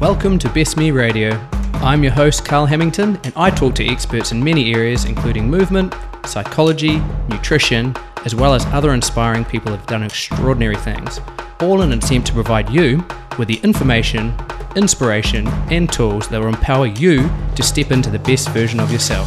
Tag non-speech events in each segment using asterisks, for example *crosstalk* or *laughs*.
Welcome to Best Me Radio. I'm your host, Carl Hamilton, and I talk to experts in many areas, including movement, psychology, nutrition, as well as other inspiring people who have done extraordinary things, all in an attempt to provide you with the information, inspiration, and tools that will empower you to step into the best version of yourself.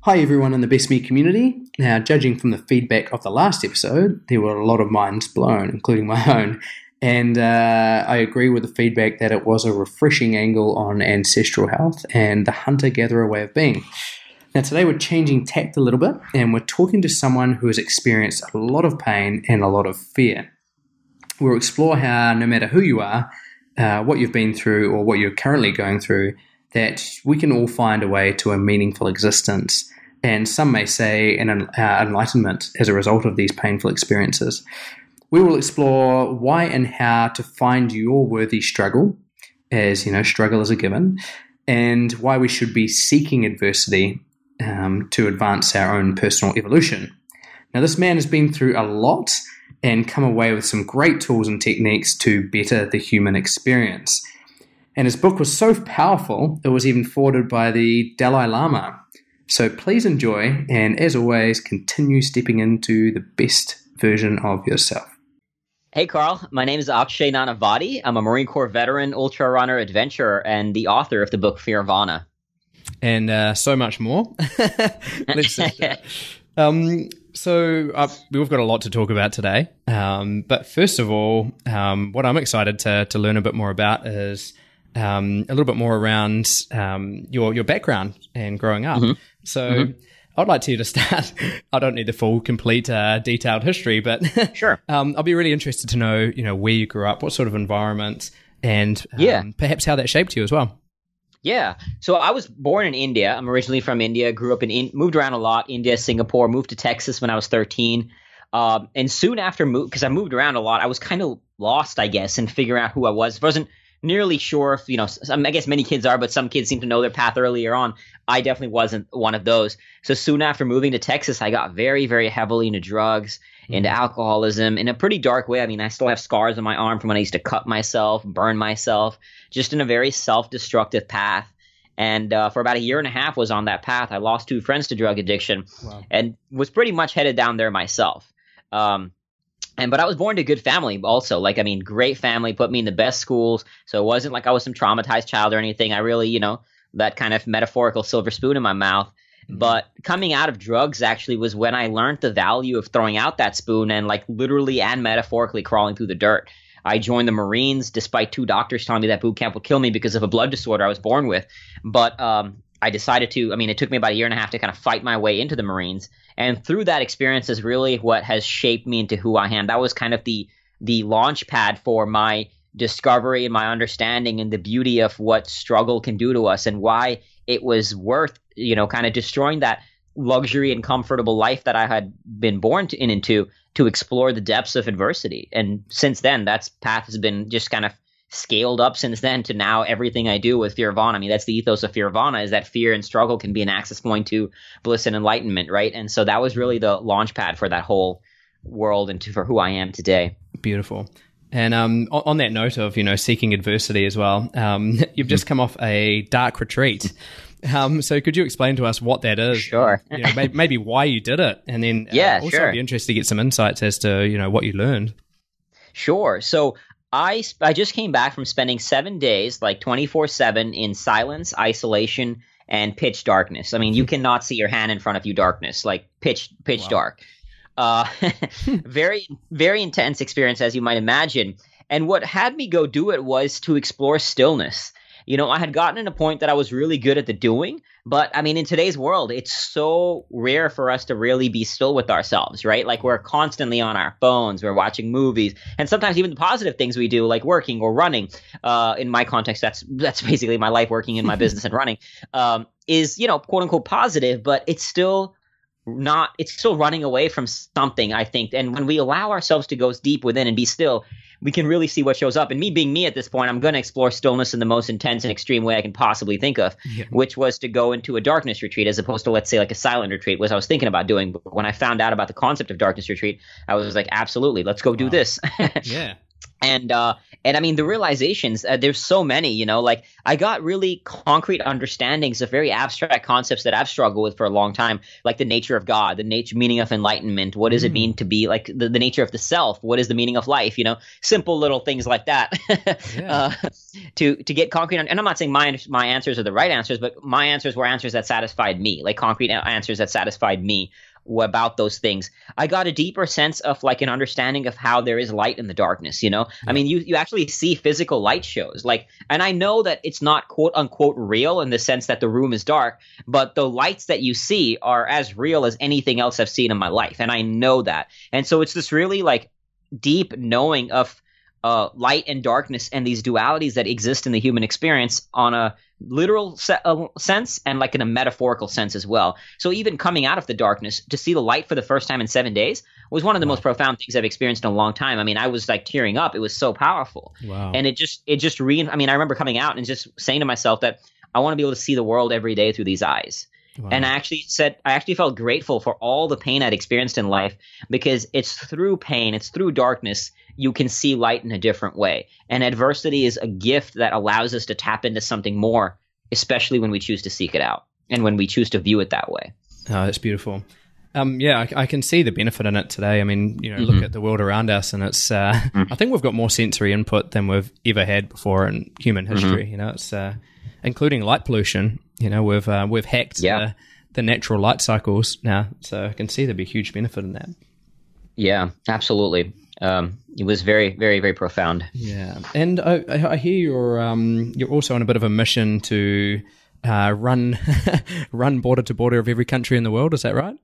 Hi, everyone in the Best Me community. Now, judging from the feedback of the last episode, there were a lot of minds blown, including my *laughs* own. And uh, I agree with the feedback that it was a refreshing angle on ancestral health and the hunter gatherer way of being. Now, today we're changing tact a little bit and we're talking to someone who has experienced a lot of pain and a lot of fear. We'll explore how, no matter who you are, uh, what you've been through, or what you're currently going through, that we can all find a way to a meaningful existence. And some may say an uh, enlightenment as a result of these painful experiences. We will explore why and how to find your worthy struggle, as you know, struggle is a given, and why we should be seeking adversity um, to advance our own personal evolution. Now, this man has been through a lot and come away with some great tools and techniques to better the human experience. And his book was so powerful, it was even forwarded by the Dalai Lama. So please enjoy, and as always, continue stepping into the best version of yourself. Hey, Carl. My name is Akshay Nanavati. I'm a Marine Corps veteran, ultra runner, adventurer, and the author of the book Fear Fearvana and uh, so much more. *laughs* Let's. *laughs* um, so uh, we've got a lot to talk about today. Um, but first of all, um, what I'm excited to to learn a bit more about is um, a little bit more around um, your your background and growing up. Mm-hmm. So. Mm-hmm. I'd like to to start. *laughs* I don't need the full, complete, uh, detailed history, but *laughs* sure. um, I'll be really interested to know, you know, where you grew up, what sort of environment, and um, yeah. perhaps how that shaped you as well. Yeah. So I was born in India. I'm originally from India. Grew up in, in moved around a lot. India, Singapore. Moved to Texas when I was 13. Um, and soon after move, because I moved around a lot, I was kind of lost, I guess, in figuring out who I was. I wasn't nearly sure if you know. Some, I guess many kids are, but some kids seem to know their path earlier on. I definitely wasn't one of those. So soon after moving to Texas, I got very, very heavily into drugs, mm-hmm. into alcoholism, in a pretty dark way. I mean, I still have scars on my arm from when I used to cut myself, burn myself, just in a very self-destructive path and uh, for about a year and a half was on that path. I lost two friends to drug addiction, wow. and was pretty much headed down there myself. Um, and but I was born to a good family also. Like I mean, great family, put me in the best schools. So it wasn't like I was some traumatized child or anything. I really, you know, that kind of metaphorical silver spoon in my mouth. Mm-hmm. But coming out of drugs actually was when I learned the value of throwing out that spoon and like literally and metaphorically crawling through the dirt. I joined the Marines despite two doctors telling me that boot camp would kill me because of a blood disorder I was born with. But um, I decided to, I mean, it took me about a year and a half to kind of fight my way into the Marines. And through that experience is really what has shaped me into who I am. That was kind of the the launch pad for my discovery and my understanding and the beauty of what struggle can do to us and why it was worth, you know, kind of destroying that luxury and comfortable life that I had been born to, in into to explore the depths of adversity. And since then, that path has been just kind of scaled up since then to now everything I do with Fearvana. I mean, that's the ethos of Fearvana is that fear and struggle can be an access point to bliss and enlightenment, right? And so that was really the launch pad for that whole world and to, for who I am today. Beautiful. And um, on that note of you know seeking adversity as well, um, *laughs* you've just come off a dark retreat. *laughs* Um, so could you explain to us what that is? Sure. you know, maybe, maybe, why you did it, and then uh, yeah, also sure. Be interested to get some insights as to you know what you learned. Sure. So I I just came back from spending seven days, like twenty four seven, in silence, isolation, and pitch darkness. I mean, you cannot see your hand in front of you, darkness, like pitch pitch wow. dark. Uh, *laughs* *laughs* very very intense experience, as you might imagine. And what had me go do it was to explore stillness you know, I had gotten to a point that I was really good at the doing, but I mean, in today's world, it's so rare for us to really be still with ourselves, right? Like we're constantly on our phones, we're watching movies, and sometimes even the positive things we do, like working or running. Uh, in my context, that's that's *laughs* basically my life, working in my business and running, um, is you know, quote unquote positive, but it's still not it's still running away from something i think and when we allow ourselves to go deep within and be still we can really see what shows up. And me being me at this point, I'm going to explore stillness in the most intense and extreme way I can possibly think of, yeah. which was to go into a darkness retreat as opposed to, let's say, like a silent retreat, was I was thinking about doing. But when I found out about the concept of darkness retreat, I was like, absolutely, let's go do this. *laughs* yeah. and uh and i mean the realizations uh, there's so many you know like i got really concrete understandings of very abstract concepts that i've struggled with for a long time like the nature of god the nature meaning of enlightenment. What does mm. it mean to be like the, the nature of the self? What is the meaning of life? You know simple little things like that. *laughs* Yeah. uh, to to get concrete and i'm not saying my my answers are the right answers but my answers were answers that satisfied me like concrete answers that satisfied me about those things. I got a deeper sense of like an understanding of how there is light in the darkness, you know? Yeah. I mean, you, you actually see physical light shows. Like, and I know that it's not quote unquote real in the sense that the room is dark, but the lights that you see are as real as anything else I've seen in my life. And I know that. And so it's this really like deep knowing of uh, light and darkness and these dualities that exist in the human experience on a literal se- uh, sense and like in a metaphorical sense as well. So even coming out of the darkness to see the light for the first time in seven days was one of the wow. most profound things I've experienced in a long time. I mean, I was like tearing up. It was so powerful. Wow. And it just it just re. I mean, I remember coming out and just saying to myself that I want to be able to see the world every day through these eyes. Wow. And I actually said, I actually felt grateful for all the pain I'd experienced in life because it's through pain, it's through darkness, you can see light in a different way. And adversity is a gift that allows us to tap into something more, especially when we choose to seek it out and when we choose to view it that way. Oh, that's beautiful. Um, yeah, I, I, can see the benefit in it today. I mean, you know, mm-hmm. look at the world around us, and it's. Uh, mm-hmm. *laughs* I think we've got more sensory input than we've ever had before in human mm-hmm. history. Mm-hmm. You know, it's uh, including light pollution. You know, we've uh, we've hacked yeah. the, the natural light cycles now, so I can see there'd be a huge benefit in that. Yeah, absolutely um, it was very, very, very profound. Yeah, and I, I hear you're um, you're also on a bit of a mission to uh, run *laughs* run border to border of every country in the world. Is that right?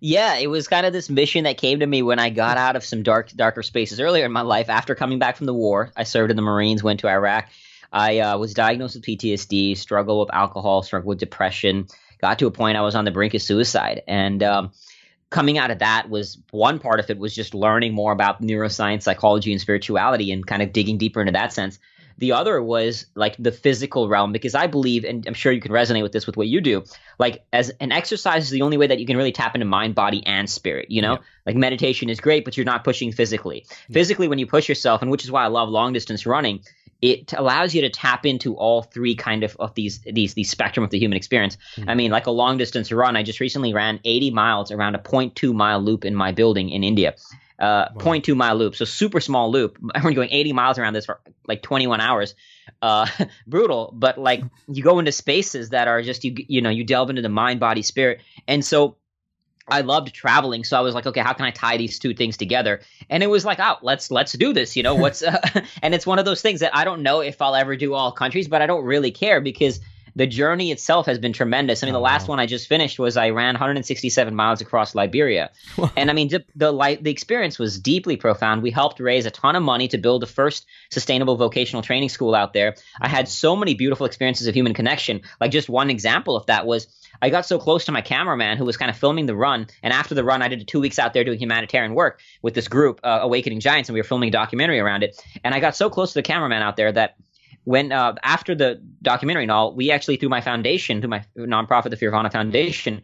Yeah, it was kind of this mission that came to me when I got out of some dark, darker spaces earlier in my life. After coming back from the war, I served in the Marines, went to Iraq. I uh, was diagnosed with PTSD, struggle with alcohol, struggle with depression. Got to a point I was on the brink of suicide, and um, coming out of that was one part of it was just learning more about neuroscience, psychology, and spirituality and kind of digging deeper into that sense. The other was like the physical realm because I believe, and I'm sure you can resonate with this with what you do. Like as an exercise is the only way that you can really tap into mind, body, and spirit. You know, yeah. like meditation is great, but you're not pushing physically. Yeah. Physically, when you push yourself, and which is why I love long distance running, it allows you to tap into all three kind of of these these these spectrum of the human experience. Mm-hmm. I mean, like a long distance run, I just recently ran 80 miles around a 0.2 mile loop in my building in India. Uh, wow. 0.2 mile loop, so super small loop. *laughs* I'm going 80 miles around this for like 21 hours. Uh, *laughs* brutal, but like you go into spaces that are just you you know you delve into the mind, body, spirit, and so I loved traveling, so I was like, okay, how can I tie these two things together? And it was like, oh, let's let's do this. You know, what's uh, *laughs* and it's one of those things that I don't know if I'll ever do all countries, but I don't really care because the journey itself has been tremendous. I mean, oh, the last wow. one I just finished was I ran 167 miles across Liberia, and I mean, the the, the experience was deeply profound. We helped raise a ton of money to build the first sustainable vocational training school out there. I had so many beautiful experiences of human connection. Like just one example of that was I got so close to my cameraman who was kind of filming the run. And after the run, I did two weeks out there doing humanitarian work with this group, uh, Awakening Giants, and we were filming a documentary around it. And I got so close to the cameraman out there that when uh, after the documentary and all, we actually through my foundation, through my nonprofit, the Fearvana Foundation,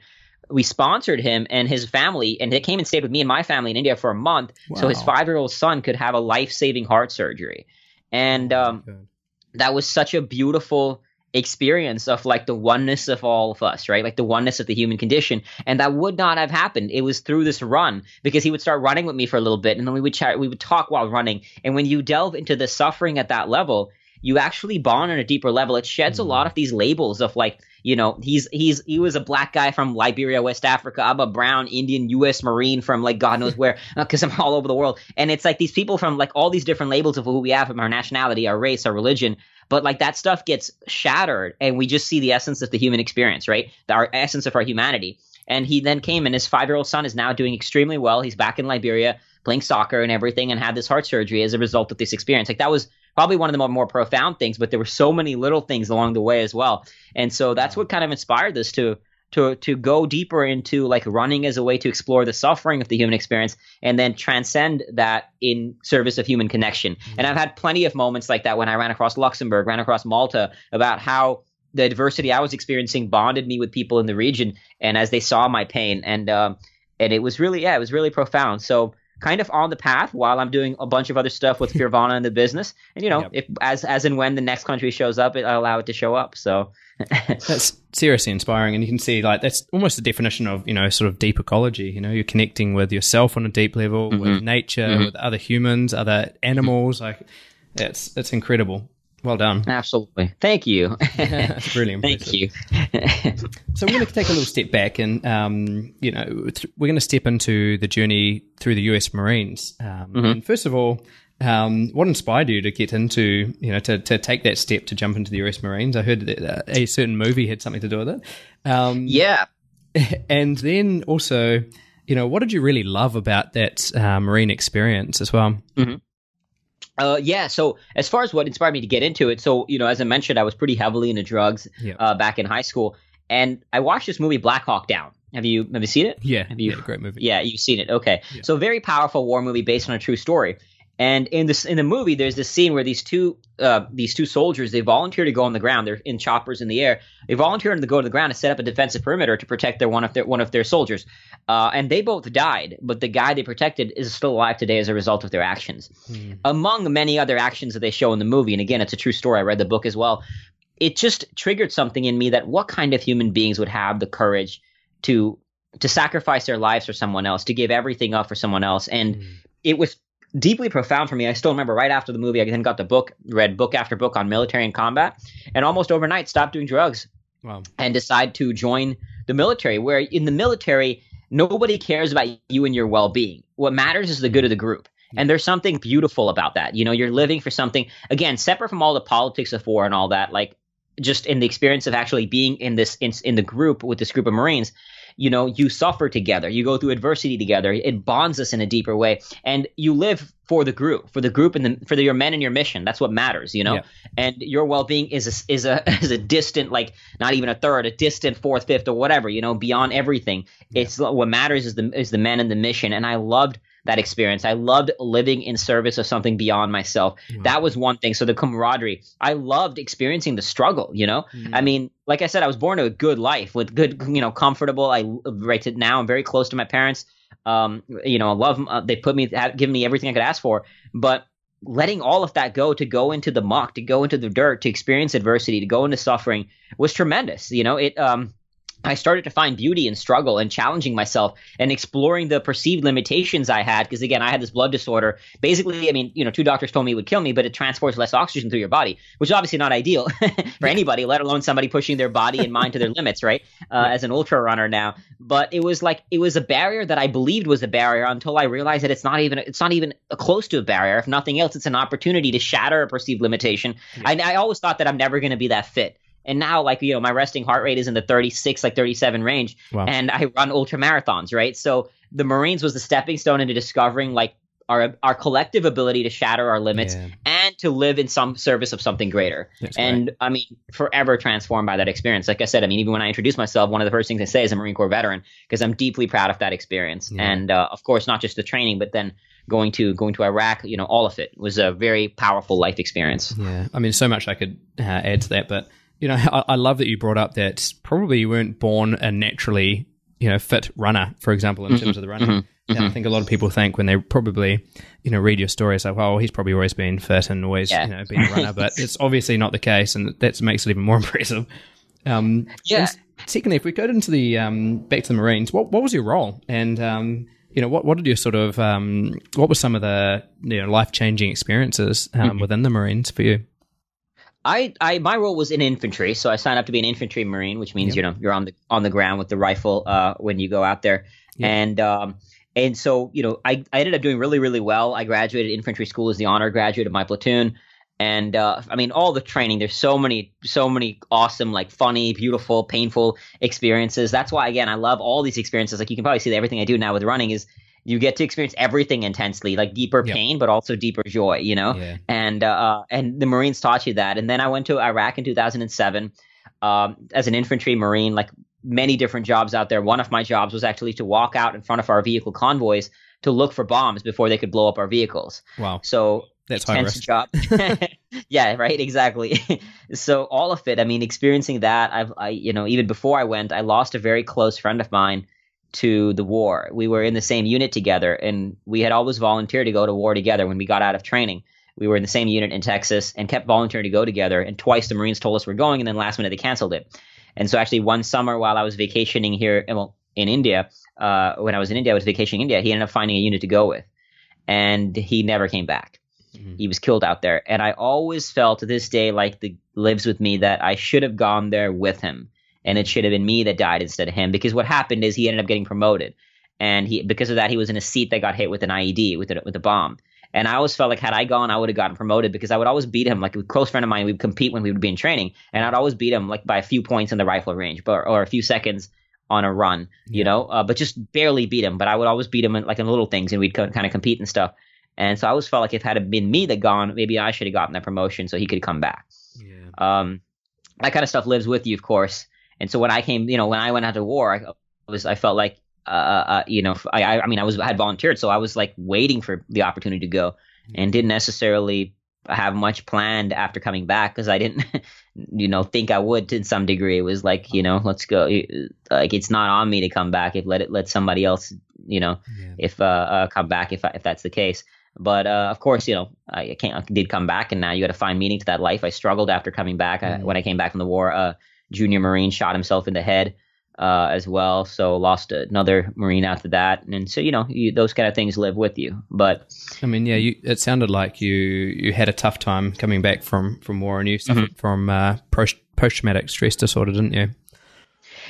we sponsored him and his family, and they came and stayed with me and my family in India for a month, wow. so his five year old son could have a life saving heart surgery, and oh um, that was such a beautiful experience of like the oneness of all of us, right? Like the oneness of the human condition. And that would not have happened. It was through this run because he would start running with me for a little bit and then we would chat, we would talk while running. And when you delve into the suffering at that level, you actually bond on a deeper level. It sheds mm-hmm. a lot of these labels of like, you know, he's he's he was a black guy from Liberia, West Africa. I'm a brown Indian U.S. Marine from like God knows *laughs* where, because I'm all over the world. And it's like these people from like all these different labels of who we have from our nationality, our race, our religion, but like that stuff gets shattered and we just see the essence of the human experience, right? The, our essence of our humanity. And he then came and his five year old son is now doing extremely well. He's back in Liberia playing soccer and everything and had this heart surgery as a result of this experience. Like that was probably one of the more, more profound things, but there were so many little things along the way as well. And so that's what kind of inspired this to to to go deeper into like running as a way to explore the suffering of the human experience and then transcend that in service of human connection. Mm-hmm. And I've had plenty of moments like that when I ran across Luxembourg, ran across Malta about how the adversity I was experiencing bonded me with people in the region and as they saw my pain and um and it was really yeah, it was really profound. So kind of on the path while I'm doing a bunch of other stuff with *laughs* Fearvana and the business. And you know, Yep. if as as and when the next country shows up, it, I allow it to show up. So *laughs* That's seriously inspiring, and you can see like that's almost the definition of you know sort of deep ecology. You know, you're connecting with yourself on a deep level, with mm-hmm. nature, mm-hmm. with other humans, other animals. Like it's it's incredible. Well done. absolutely, thank you, *laughs* That's really impressive. thank you. *laughs* So we're going to take a little step back, and um, you know, th- we're going to step into the journey through the U.S. Marines. Um, And first of all, um, what inspired you to get into, you know, to, to take that step to jump into the U.S. Marines? I heard that uh, a certain movie had something to do with it. Um, yeah, *laughs* and then also, you know, what did you really love about that uh, Marine experience as well? Uh, yeah. So as far as what inspired me to get into it, so you know, as I mentioned, I was pretty heavily into drugs Yeah. uh, back in high school, and I watched this movie Black Hawk Down. Have you have you seen it? Yeah, Have you- yeah, great movie. Yeah, you've seen it. Okay. Yeah. So very powerful war movie based on a true story. And in this in the movie, there's this scene where these two uh, these two soldiers they volunteer to go on the ground. They're in choppers in the air. They volunteer to go to the ground to set up a defensive perimeter to protect their one of their one of their soldiers. Uh, and they both died, but the guy they protected is still alive today as a result of their actions. Hmm. Among many other actions that they show in the movie, and again, it's a true story. I read the book as well. It just triggered something in me that what kind of human beings would have the courage to to sacrifice their lives for someone else, to give everything up for someone else. And Mm. it was deeply profound for me. I still remember right after the movie, I then got the book, read book after book on military and combat, and almost overnight stopped doing drugs Wow. and decide to join the military. Where in the military, nobody cares about you and your well being. What matters is the good of the group. And there's something beautiful about that. You know, you're living for something, again, separate from all the politics of war and all that, like just in the experience of actually being in this, in, in the group with this group of Marines, you know, you suffer together, you go through adversity together. It bonds us in a deeper way. And you live for the group, for the group and the, for the, your men and your mission. That's what matters, you know? Yeah. and your well-being is a, is a *laughs* is a distant like not even a third a distant fourth fifth or whatever you know beyond everything it's what matters is the is the men and the mission and i loved that experience. I loved living in service of something beyond myself. That was one thing. So the camaraderie i loved experiencing the struggle you know? I mean like i said i was born to a good life with good you know comfortable. I right to now i'm very close to my parents. Um you know i love. Uh, they put me given me everything i could ask for. But letting all of that go to go into the muck to go into the dirt to experience adversity to go into suffering was tremendous you know? It um I started to find beauty in struggle and challenging myself and exploring the perceived limitations I had. Because again, I had this blood disorder. Basically, I mean, you know, two doctors told me it would kill me, but it transports less oxygen through your body, which is obviously not ideal *laughs* for anybody, let alone somebody pushing their body and mind to their *laughs* limits, right? Uh, As an ultra runner now, but it was like it was a barrier that I believed was a barrier until I realized that it's not even it's not even close to a barrier. If nothing else, it's an opportunity to shatter a perceived limitation. I, I always thought that I'm never going to be that fit. And now, like, you know, my resting heart rate is in the 36, like 37 range. Wow. And I run ultra marathons, right? So the Marines was the stepping stone into discovering, like, our, our collective ability to shatter our limits Yeah. and to live in some service of something greater. That's and I mean, forever transformed by that experience. Like I said, I mean, even when I introduce myself, one of the first things I say is a Marine Corps veteran because I'm deeply proud of that experience. Yeah. And uh, of course, not just the training, but then going to going to Iraq, you know, all of it was a very powerful life experience. Yeah, I mean, so much I could uh, add to that, but you know, *laughs* I, I love that you brought up that probably you weren't born a naturally, you know, fit runner, for example, in terms of the running. And I think a lot of people think when they probably, you know, read your story, it's like, well, he's probably always been fit and always, Yeah. you know, been a runner, but it's obviously not the case, and that makes it even more *laughs* impressive. Um, Yeah. secondly, if we go into the um, back to the Marines, what what was your role, and um, you know, what what did you sort of, um, what were some of the you know life changing experiences um, within the Marines for you? I, I my role was in infantry, so I signed up to be an infantry marine, which means Yep. you know you're on the on the ground with the rifle uh, when you go out there, Yep. and um, and so you know I, I ended up doing really really well. I graduated infantry school as the honor graduate of my platoon, and uh, I mean all the training. There's so many so many awesome like funny, beautiful, painful experiences. That's why again I love all these experiences. Like you can probably see that everything I do now with running is you get to experience everything intensely, like deeper Yep. pain, but also deeper joy. You know Yeah. and uh, and the Marines taught you that. And then I went to Iraq in 2007 um, as an infantry Marine, like many different jobs out there. One of my jobs was actually to walk out in front of our vehicle convoys to look for bombs before they could blow up our vehicles. Wow, So that's intense job. *laughs* *laughs* yeah, right, exactly. *laughs* so all of it, I mean, experiencing that, I've, I, you know, even before I went, I lost a very close friend of mine to the war. We were in the same unit together, and we had always volunteered to go to war together when we got out of training. We were in the same unit in Texas and kept volunteering to go together. And twice the Marines told us we're going, and then last minute they canceled it. And so actually, one summer while I was vacationing here, well, in India, uh, when I was in India, I was vacationing in India. He ended up finding a unit to go with, and he never came back. Mm-hmm. He was killed out there, and I always felt to this day like the lives with me that I should have gone there with him, and it should have been me that died instead of him. Because what happened is he ended up getting promoted, and he because of that he was in a seat that got hit with an IED with a, with a bomb. And I always felt like had I gone, I would have gotten promoted because I would always beat him. Like a close friend of mine, we'd compete when we would be in training, and I'd always beat him like by a few points in the rifle range, but or a few seconds on a run, you know, uh, but just barely beat him. But I would always beat him in, like in little things, and we'd kind of compete and stuff. And so I always felt like if it had been me that gone, maybe I should have gotten that promotion so he could come back. Yeah. Um, that kind of stuff lives with you, of course. And so when I came, you know, when I went out to war, I was I felt like, uh, uh, uh you know, I I mean I was I had volunteered, so I was like waiting for the opportunity to go, and didn't necessarily have much planned after coming back because I didn't, *laughs* you know, think I would to some degree. It was like, you know, let's go. Like it's not on me to come back. If let it let somebody else, you know, yeah. if uh, uh, come back if if that's the case. But uh, of course, you know, I can't I did come back, and now you got to find meaning to that life. I struggled after coming back. Mm-hmm. I, when I came back from the war, uh, junior marine shot himself in the head uh, as well. So lost another Marine after that, and so you know you, those kind of things live with you. But I mean, yeah, you, it sounded like you you had a tough time coming back from from war, and you suffered mm-hmm. from uh, post traumatic stress disorder, didn't you?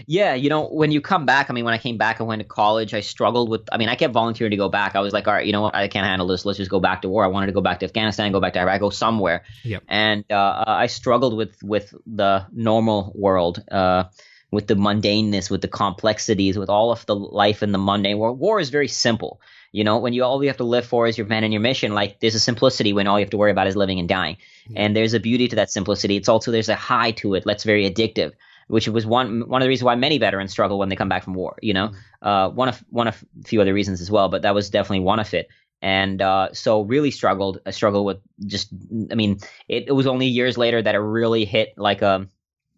Yeah, you know, when you come back, I mean, when I came back and went to college, I struggled with, I mean, I kept volunteering to go back. I was like, all right, you know what? I can't handle this. Let's just go back to war. I wanted to go back to Afghanistan, go back to Iraq, go somewhere. Yep. And uh, I struggled with, with the normal world. Uh, with the mundaneness, with the complexities, with all of the life in the mundane world. War is very simple. You know, when you all you have to live for is your man and your mission, like there's a simplicity when all you have to worry about is living and dying. Mm-hmm. And there's a beauty to that simplicity. It's also there's a high to it that's very addictive, which was one one of the reasons why many veterans struggle when they come back from war. You know, mm-hmm. uh, one of one of a few other reasons as well, but that was definitely one of it and uh, so really struggled. I struggled with just, I mean, it, it, was only years later that it really hit like a um,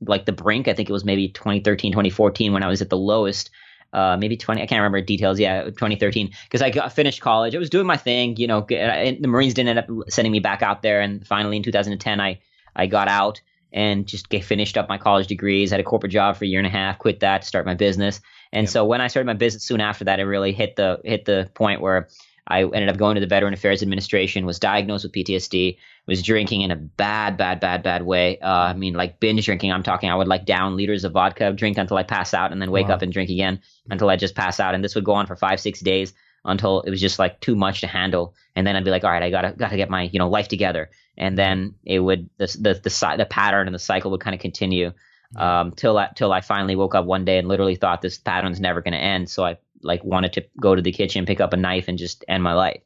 like the brink. I think it was maybe 2013, 2014 when I was at the lowest. Uh, maybe 20, I can't remember details. Yeah, 2013. Because I got finished college. I was doing my thing, you know, and the Marines didn't end up sending me back out there. And finally in 2010, I, I got out and just get finished up my college degrees, had a corporate job for a year and a half, quit that, to start my business. And yep. so when I started my business soon after that, it really hit the, hit the point where I ended up going to the Veteran Affairs Administration, was diagnosed with PTSD, was drinking in a bad, bad, bad, bad way. Uh, I mean, like binge drinking. I'm talking, I would like down liters of vodka, drink until I pass out, and then wake wow. up and drink again until I just pass out. And this would go on for five, six days until it was just like too much to handle. And then I'd be like, all right, I gotta gotta get my you know life together. And then it would the the the, the pattern and the cycle would kind of continue um, till I, till I finally woke up one day and literally thought this pattern's never going to end. So I like wanted to go to the kitchen, pick up a knife, and just end my life.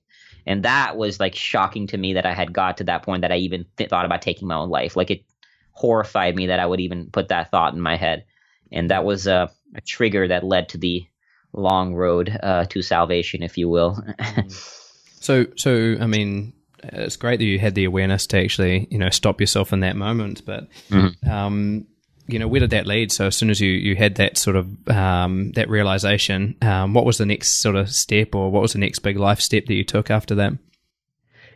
And that was like shocking to me that I had got to that point that I even th- thought about taking my own life. Like it horrified me that I would even put that thought in my head. And that was a, a trigger that led to the long road uh, to salvation, if you will. *laughs* so, so I mean, it's great that you had the awareness to actually, you know, stop yourself in that moment. But mm-hmm. um, you know, where did that lead? So as soon as you, you had that sort of um, that realization, um, what was the next sort of step, or what was the next big life step that you took after that?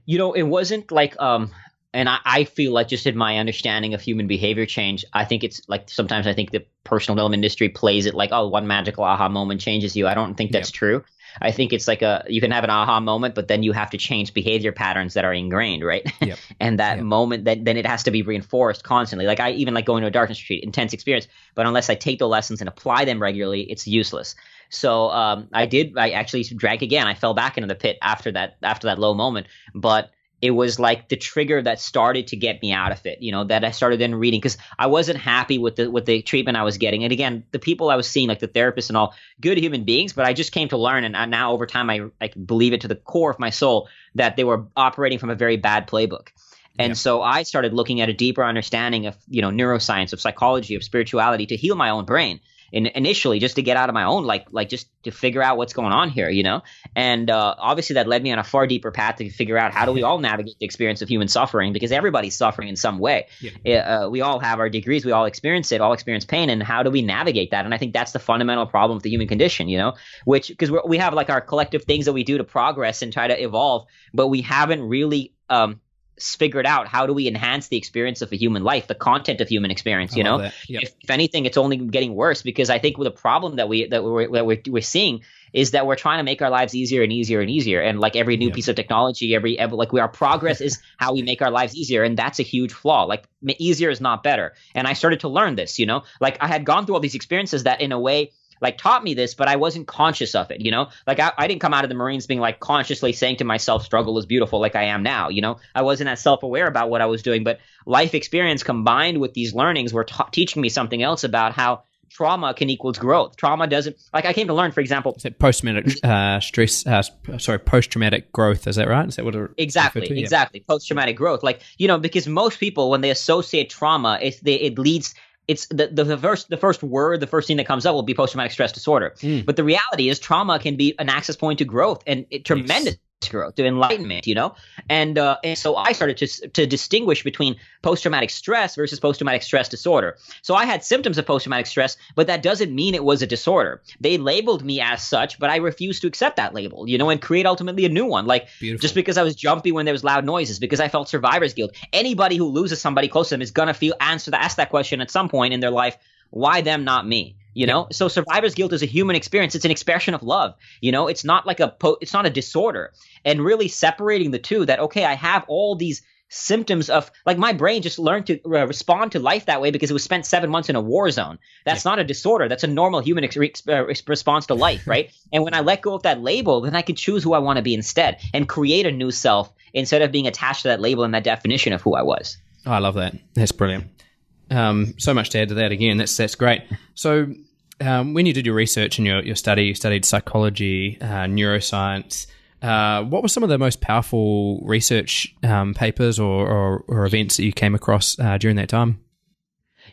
You know, it wasn't like, um, and I, I feel like just in my understanding of human behavior change, I think it's like sometimes I think the personal development industry plays it like, oh, one magical aha moment changes you. I don't think that's true. I think it's like a you can have an aha moment, but then you have to change behavior patterns that are ingrained, right? Yep. *laughs* and that yep. moment that then it has to be reinforced constantly. Like I even like going to a darkness retreat, intense experience, but unless I take the lessons and apply them regularly, it's useless. So um, I did. I actually drank again. I fell back into the pit after that after that low moment, but it was like the trigger that started to get me out of it you know that i started then reading because i wasn't happy with the with the treatment i was getting. And again the people i was seeing like the therapists and all good human beings but i just came to learn and now over time i, I believe it to the core of my soul that they were operating from a very bad playbook. And yeah. so i started looking at a deeper understanding of you know neuroscience of psychology of spirituality to heal my own brain in, initially just to get out of my own like like just to figure out what's going on here you know? And uh, obviously that led me on a far deeper path to figure out how do we all *laughs* navigate the experience of human suffering because everybody's suffering in some way. Yeah. uh, we all have our degrees we all experience it all experience pain and how do we navigate that? And i think that's the fundamental problem with the human condition you know? Which because we have like our collective things that we do to progress and try to evolve but we haven't really um, figured out how do we enhance the experience of a human life, the content of human experience. You know, yep. if, if, anything, it's only getting worse because I think the problem that we that we're that we're, we're seeing is that we're trying to make our lives easier and easier and easier. And like every new yep. piece of technology, every like we, our progress is *laughs* how we make our lives easier, and that's a huge flaw. Like easier is not better. And I started to learn this. You know, like I had gone through all these experiences that in a way like taught me this, but I wasn't conscious of it, you know? Like I, I didn't come out of the Marines being like consciously saying to myself, struggle is beautiful like I am now, you know? I wasn't as self aware about what I was doing, but life experience combined with these learnings were teaching me something else about how trauma can equals growth. Trauma doesn't like I came to learn, for example, post traumatic uh, stress. Uh, sorry, post traumatic growth. Is that right? Is that what it exactly to? exactly post traumatic growth? Like you know, because most people when they associate trauma, it, they, it leads it's the, the, the first the first word, the first thing that comes up will be post traumatic stress disorder. Mm. But the reality is, trauma can be an access point to growth and it, tremendous growth, to enlightenment, you know? And, uh, and so I started to, to distinguish between post traumatic stress versus post traumatic stress disorder. So I had symptoms of post traumatic stress, but that doesn't mean it was a disorder. They labeled me as such, but I refused to accept that label, you know, and create ultimately a new one. Like Beautiful. just because I was jumpy when there was loud noises, because I felt survivor's guilt. Anybody who loses somebody close to them is going to feel answer to ask that question at some point in their life. Why them, not me? You know, so survivor's guilt is a human experience. It's an expression of love. You know, it's not like a po- it's not a disorder. And really separating the two that okay, I have all these symptoms of like my brain just learned to uh, respond to life that way because it was spent seven months in a war zone. That's yeah. not a disorder. That's a normal human ex- uh, response to life, right? *laughs* and when I let go of that label, then I can choose who I want to be instead and create a new self instead of being attached to that label and that definition of who I was. Oh, I love that. That's brilliant. Um, so much to add to that again. That's that's great. So um, when you did your research and your, your study, you studied psychology, uh, neuroscience. Uh, what were some of the most powerful research um, papers or, or, or, events that you came across uh, during that time?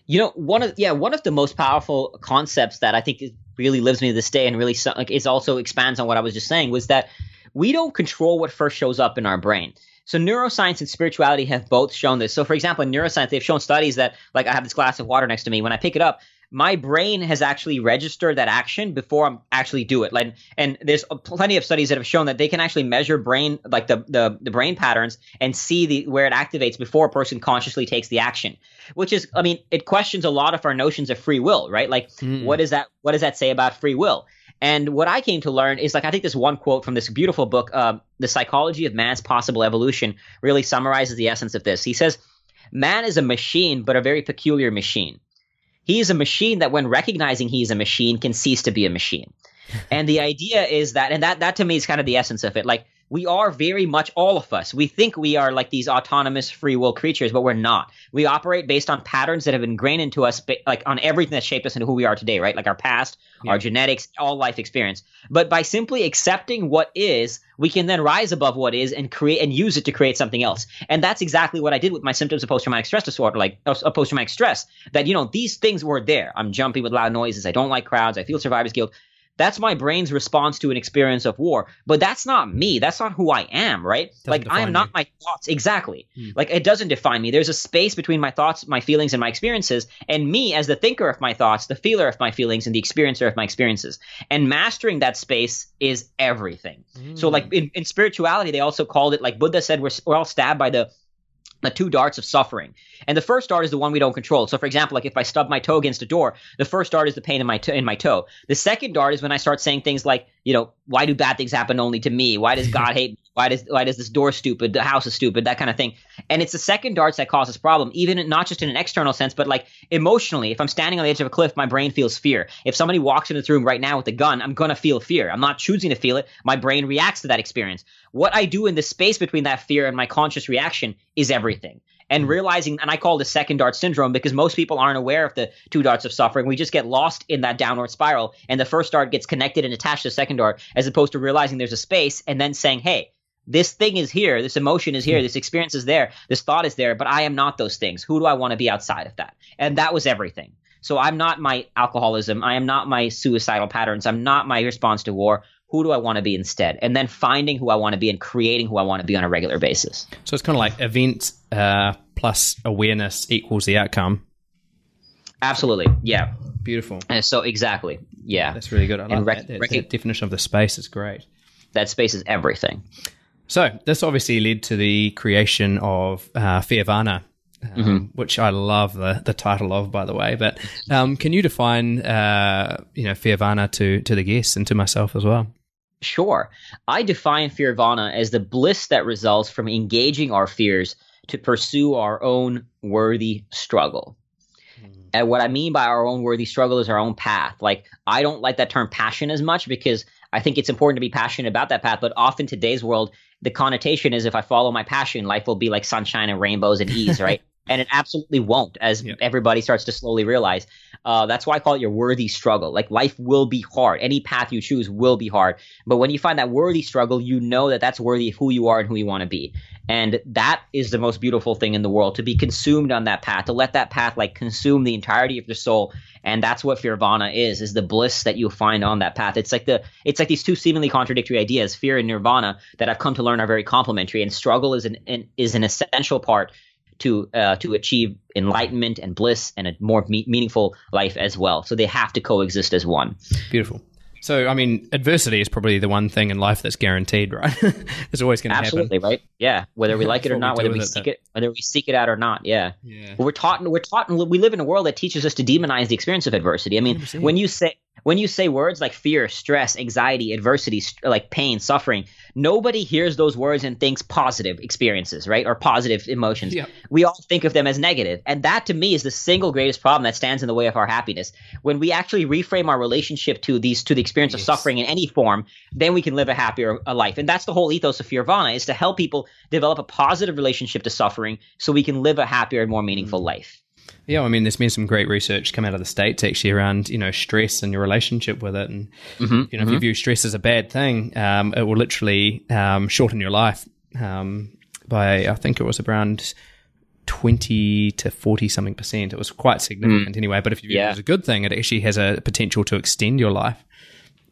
You know, one of yeah, one of the most powerful concepts that I think really lives me to this day, and really like is also expands on what I was just saying, was that we don't control what first shows up in our brain. So neuroscience and spirituality have both shown this. So for example, in neuroscience, they've shown studies that like I have this glass of water next to me. When I pick it up, my brain has actually registered that action before I'm actually do it. Like, and there's plenty of studies that have shown that they can actually measure brain, like the, the, the brain patterns and see the, where it activates before a person consciously takes the action, which is, I mean, it questions a lot of our notions of free will, right? Like, mm. what is that, what does that say about free will? And what I came to learn is like, I think this one quote from this beautiful book, uh, The Psychology of Man's Possible Evolution, really summarizes the essence of this. He says, Man is a machine, but a very peculiar machine. He is a machine that, when recognizing he is a machine, can cease to be a machine. *laughs* and the idea is that, and that, that to me is kind of the essence of it. Like, we are very much all of us. We think we are like these autonomous free will creatures, but we're not. We operate based on patterns that have ingrained into us, like on everything that shaped us into who we are today, right? Like our past, yeah. our genetics, all life experience. But by simply accepting what is, we can then rise above what is and create and use it to create something else. And that's exactly what I did with my symptoms of post-traumatic stress disorder, like of post-traumatic stress. That you know these things were there. I'm jumpy with loud noises. I don't like crowds. I feel survivor's guilt. That's my brain's response to an experience of war. But that's not me. That's not who I am, right? Doesn't like I am not my thoughts. Exactly. Hmm. Like it doesn't define me. There's a space between my thoughts, my feelings, and my experiences, and me as the thinker of my thoughts, the feeler of my feelings, and the experiencer of my experiences. And mastering that space is everything. So like hmm. in, in spirituality, they also called it like Buddha said, we're, we're all stabbed by the the two darts of suffering. And the first dart is the one we don't control. So, for example, like if I stub my toe against a door, the first dart is the pain in my, to- in my toe. The second dart is when I start saying things like, you know, why do bad things happen only to me? Why does God *laughs* hate me? Why does why does this door stupid? The house is stupid. That kind of thing. And it's the second darts that causes problem, even not just in an external sense, but like emotionally. If I'm standing on the edge of a cliff, my brain feels fear. If somebody walks into this room right now with a gun, I'm gonna feel fear. I'm not choosing to feel it. My brain reacts to that experience. What I do in the space between that fear and my conscious reaction is everything and hmm. realizing, and I call the second dart syndrome because most people aren't aware of the two darts of suffering. We just get lost in that downward spiral, and the first dart gets connected and attached to the second dart, as opposed to realizing there's a space and then saying, hey, this thing is here, this emotion is here, hmm. this experience is there, this thought is there, but I am not those things. Who do I want to be outside of that? And that was everything. So I'm not my alcoholism. I am not my suicidal patterns. I'm not my response to war. Who do I want to be instead? And then finding who I want to be and creating who I want to be on a regular basis. So it's kind of like event uh, plus awareness equals the outcome. Absolutely. Yeah. Beautiful. And so exactly. Yeah. That's really good. I And like rec- that. Rec- that definition of the space is great. That space is everything. So this obviously led to the creation of uh, Fearvana, um, which I love the, the title of, by the way. But um, can you define, uh, you know, Fearvana to to the guests and to myself as well? Sure. I define Fearvana as the bliss that results from engaging our fears to pursue our own worthy struggle. Hmm. And what I mean by our own worthy struggle is our own path. Like, I don't like that term passion as much because I think it's important to be passionate about that path. But often today's world, the connotation is if I follow my passion, life will be like sunshine and rainbows and ease, *laughs* right? And it absolutely won't, as Yeah. everybody starts to slowly realize. Uh, that's why I call it your worthy struggle. Like life will be hard. Any path you choose will be hard. But when you find that worthy struggle, you know that that's worthy of who you are and who you want to be. And that is the most beautiful thing in the world to be consumed on that path, to let that path like consume the entirety of your soul. And that's what Fearvana is, is the bliss that you find on that path. It's like the it's like these two seemingly contradictory ideas, fear and nirvana, that I've come to learn are very complementary. And struggle is an, an is an essential part to uh, to achieve enlightenment and bliss and a more me- meaningful life as well. So they have to coexist as one. Beautiful. So, I mean, adversity is probably the one thing in life that's guaranteed, *laughs* right? it's always going to happen. Absolutely, right? Yeah, whether we *laughs* like it or not, we whether we with it, seek it, whether we seek it out or not. Yeah. Yeah. We're taught. We're taught. We live in a world that teaches us to demonize the experience of adversity. I mean, 100%. when you say when you say words like fear, stress, anxiety, adversity, like pain, suffering, nobody hears those words and thinks positive experiences, right, or positive emotions. Yeah. We all think of them as negative, and that to me is the single greatest problem that stands in the way of our happiness. When we actually reframe our relationship to these to the experience of suffering in any form, then we can live a happier a life. And that's the whole ethos of Fearvana is to help people develop a positive relationship to suffering so we can live a happier and more meaningful mm-hmm. life. Yeah, I mean, there's been some great research come out of the states actually around you know stress and your relationship with it, and you know if you view stress as a bad thing, um, it will literally um, shorten your life um, by I think it was around twenty to forty something percent. It was quite significant anyway. But if you view Yeah. it as a good thing, it actually has a potential to extend your life.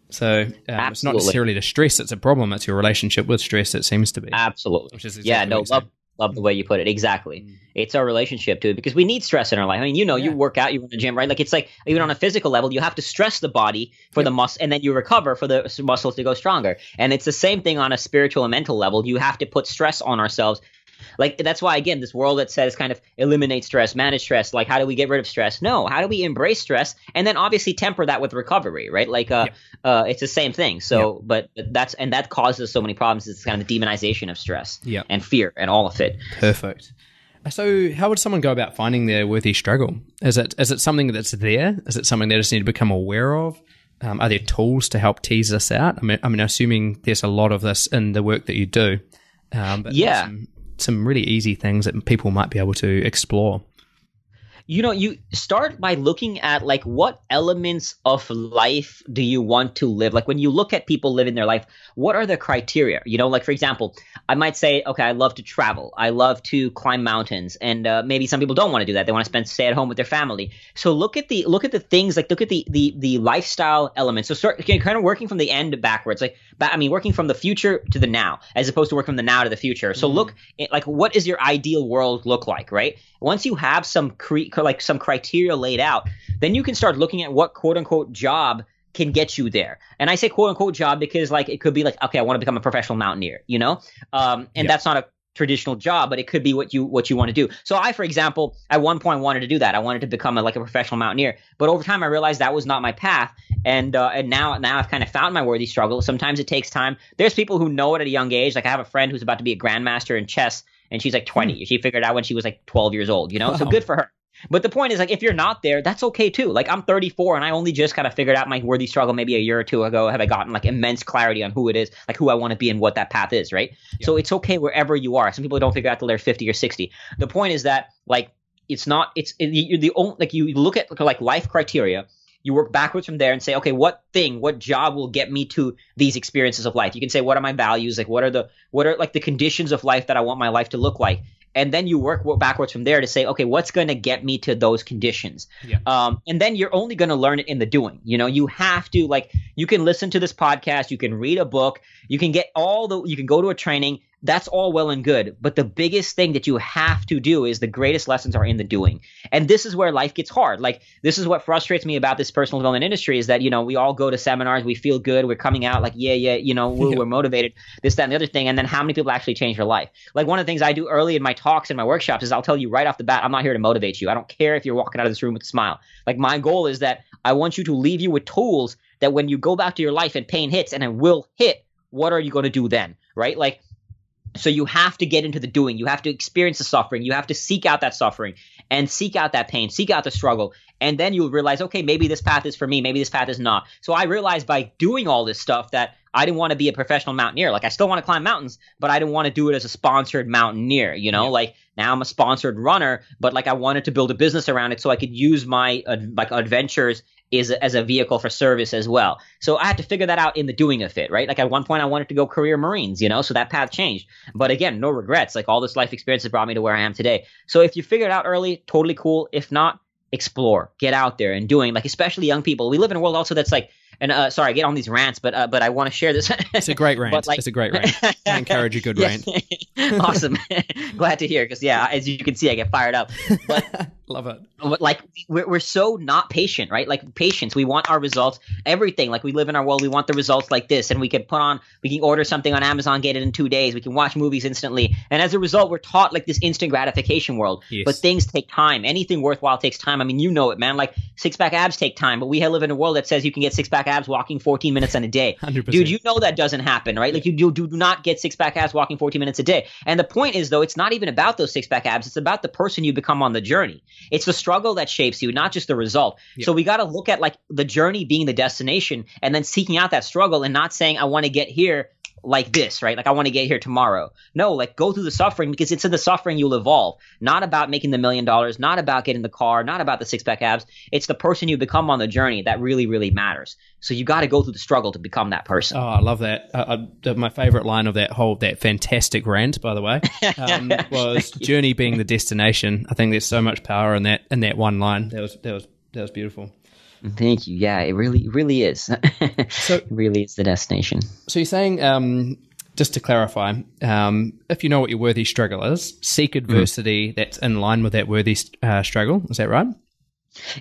So um, it's not necessarily the stress that's a problem; it's your relationship with stress. It seems to be. Absolutely. Is yeah, no, love. Love the way you put it. Exactly. Mm. It's our relationship to it because we need stress in our life. I mean, you know, you work out, you run the gym, right? Like it's like even on a physical level, you have to stress the body for the muscle, and then you recover for the muscles to go stronger. And it's the same thing on a spiritual and mental level. You have to put stress on ourselves. Like that's why again, this world that says kind of eliminate stress, manage stress. Like how do we get rid of stress? No, how do we embrace stress and then obviously temper that with recovery, right? Like uh, uh, it's the same thing. So, but that's and that causes so many problems. It's kind of the demonization of stress Yeah. and fear and all of it. Perfect. So, how would someone go about finding their worthy struggle? Is it is it something that's there? Is it something they just need to become aware of? Um, are there tools to help tease this out? I mean, I mean, assuming there's a lot of this in the work that you do. Um, but Yeah. some, some really easy things that people might be able to explore. You know you start by looking at like what elements of life do you want to live? Like when you look at people living their life what are the criteria? You know like for example i might say okay i love to travel. I love to climb mountains. And uh, maybe some people don't want to do that. They want to spend stay at home with their family. So look at the look at the things like look at the the the lifestyle elements. So start kind of working from the end backwards. Like ba- i mean working from the future to the now as opposed to working from the now to the future. So look at, like what does your ideal world look like right? Once you have some cre- like some criteria laid out then you can start looking at what quote unquote job can get you there. And i say quote unquote job because like it could be like okay i want to become a professional mountaineer you know? Um, and Yeah. that's not a traditional job but it could be what you what you want to do. So i for example at one point wanted to do that. I wanted to become a, like a professional mountaineer but over time i realized that was not my path. And uh, and now now i've kind of found my worthy struggle. Sometimes it takes time. There's people who know it at a young age. Like i have a friend who's about to be a grandmaster in chess and she's like 20 she figured out when she was like 12 years old you know? So good for her but the point is, like, if you're not there, that's okay too. Like, I'm 34 and I only just kind of figured out my worthy struggle maybe a year or two ago. Have I gotten like immense clarity on who it is, like who I want to be and what that path is, right? So it's okay wherever you are. Some people don't figure out till they're 50 or 60. The point is that, like, it's not, it's, it, you're the only, like, you look at like life criteria, you work backwards from there and say, okay, what thing, what job will get me to these experiences of life? You can say, what are my values? Like, what are the, what are like the conditions of life that I want my life to look like? And then you work backwards from there to say, okay, what's going to get me to those conditions? Yeah. Um, and then you're only going to learn it in the doing. You know, you have to like you can listen to this podcast, you can read a book, you can get all the you can go to a training that's all well and good. But the biggest thing that you have to do is the greatest lessons are in the doing. And this is where life gets hard. Like, this is what frustrates me about this personal development industry is that, you know, we all go to seminars, we feel good, we're coming out like, yeah, yeah, you know, we're, *laughs* yeah. we're motivated, this, that, and the other thing. And then how many people actually change their life? Like, one of the things I do early in my talks and my workshops is I'll tell you right off the bat, I'm not here to motivate you. I don't care if you're walking out of this room with a smile. Like, my goal is that I want you to leave you with tools that when you go back to your life and pain hits and it will hit, what are you going to do then? Right? Like, so you have to get into the doing. You have to experience the suffering. You have to seek out that suffering and seek out that pain, seek out the struggle. And then you'll realize, okay, maybe this path is for me. Maybe this path is not. So I realized by doing all this stuff that I didn't want to be a professional mountaineer. Like I still want to climb mountains, but I didn't want to do it as a sponsored mountaineer, you know, yeah. like now I'm a sponsored runner, but like I wanted to build a business around it so I could use my uh, like adventures is as a vehicle for service as well. So I had to figure that out in the doing of it, right? Like at one point I wanted to go career Marines, you know, so that path changed. But again, no regrets. Like all this life experience has brought me to where I am today. So if you figure it out early, totally cool. If not, explore, get out there and doing like especially young people. We live in a world also that's like and uh, sorry, I get on these rants, but uh, but I want to share this. *laughs* it's a great rant. Like, it's a great rant. I encourage a good *laughs* rant. *laughs* awesome. Glad to hear because yeah, as you can see, I get fired up. But love it. Like we're we're so not patient, right? Like patience. We want our results. Everything. Like we live in our world. We want the results like this, and we can put on. We can order something on Amazon, get it in two days. We can watch movies instantly, and as a result, we're taught like this instant gratification world. Yes. But things take time. Anything worthwhile takes time. I mean, you know it, man. Like six pack abs take time, but we live in a world that says you can get six pack abs walking 14 minutes in a day. *laughs* 100%. Dude, you know that doesn't happen, right? Like you do, do not get six pack abs walking 14 minutes a day. And the point is though, it's not even about those six pack abs. It's about the person you become on the journey. It's the struggle that shapes you, not just the result. So we got to look at like the journey being the destination and then seeking out that struggle and not saying, I want to get here like this, right? Like I want to get here tomorrow. No, like go through the suffering because it's in the suffering you'll evolve. Not about making the million dollars, not about getting the car, not about the six pack abs. It's the person you become on the journey that really, really matters. So you got to go through the struggle to become that person. Oh, I love that. Uh, uh, my favorite line of that whole that fantastic rant, by the way, *laughs* um, was "journey being the destination." I think there's so much power in that in that one line. That was that was that was beautiful. Thank you. Yeah, it really, really is. *laughs* so, it really is the destination. So you're saying, um, just to clarify, um, if you know what your worthy struggle is, seek mm-hmm. adversity mm. that's in line with that worthy uh, struggle. Is that right?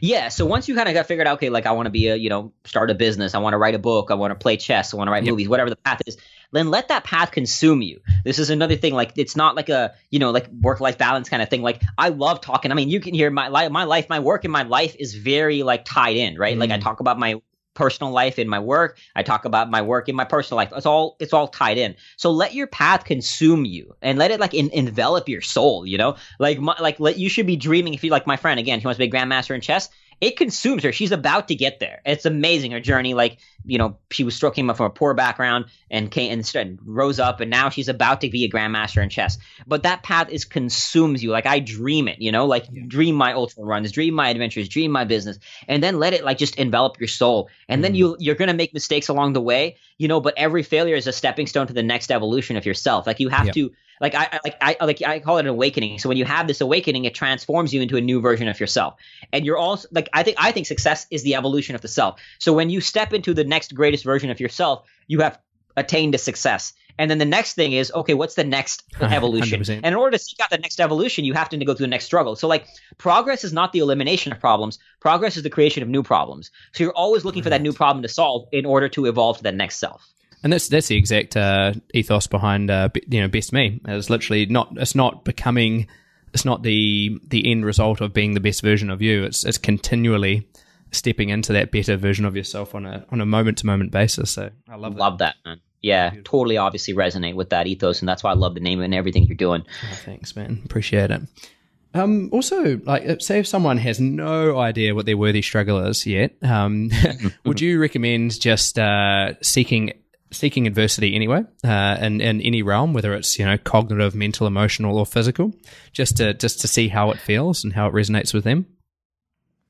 Yeah. So once you kind of got figured out, okay, like I want to be a, you know, start a business, I want to write a book, I want to play chess, I want to write yep. movies, whatever the path is, then let that path consume you. This is another thing. Like it's not like a you know like work life balance kind of thing. Like I love talking. I mean, you can hear my life, my life, my work, and my life is very like tied in, right? Mm. Like I mm. talk about my personal life in my work. I talk about my work in my personal life. It's all it's all tied in. So let your path consume you and let it like in, envelop your soul. You know, like my, like let you should be dreaming. If you like my friend again, he wants to be a grandmaster in chess it consumes her. She's about to get there. It's amazing her journey. Like you know, she was struck from a poor background and came and rose up, and now she's about to be a grandmaster in chess. But that path is consumes you. Like I dream it. You know, like yeah. dream my ultra runs, dream my adventures, dream my business, and then let it like just envelop your soul. And mm. then you you're gonna make mistakes along the way. You know, but every failure is a stepping stone to the next evolution of yourself. Like you have yep. to like I like I like I call it an awakening. So when you have this awakening, it transforms you into a new version of yourself. And you're also like I think I think success is the evolution of the self. So when you step into the next greatest version of yourself, you have attained a success. And then the next thing is, okay, what's the next *laughs* evolution? 100%. And in order to seek out the next evolution, you have to go through the next struggle. So like progress is not the elimination of problems. Progress is the creation of new problems. So you're always looking right. for that new problem to solve in order to evolve to that next self and that's that's the exact uh, ethos behind uh, you know best me. It's literally not it's not becoming it's not the the end result of being the best version of you. It's it's continually stepping into that better version of yourself on a on a moment to moment basis. So I love love that, that man. Yeah, Beautiful. totally. Obviously resonate with that ethos, and that's why I love the name and everything you're doing. Oh, thanks, man. Appreciate it. Um, also, like, say if someone has no idea what their worthy struggle is yet, um, *laughs* would you recommend just uh, seeking seeking adversity anyway, uh, in in any realm, whether it's you know cognitive, mental, emotional, or physical, just to just to see how it feels and how it resonates with them.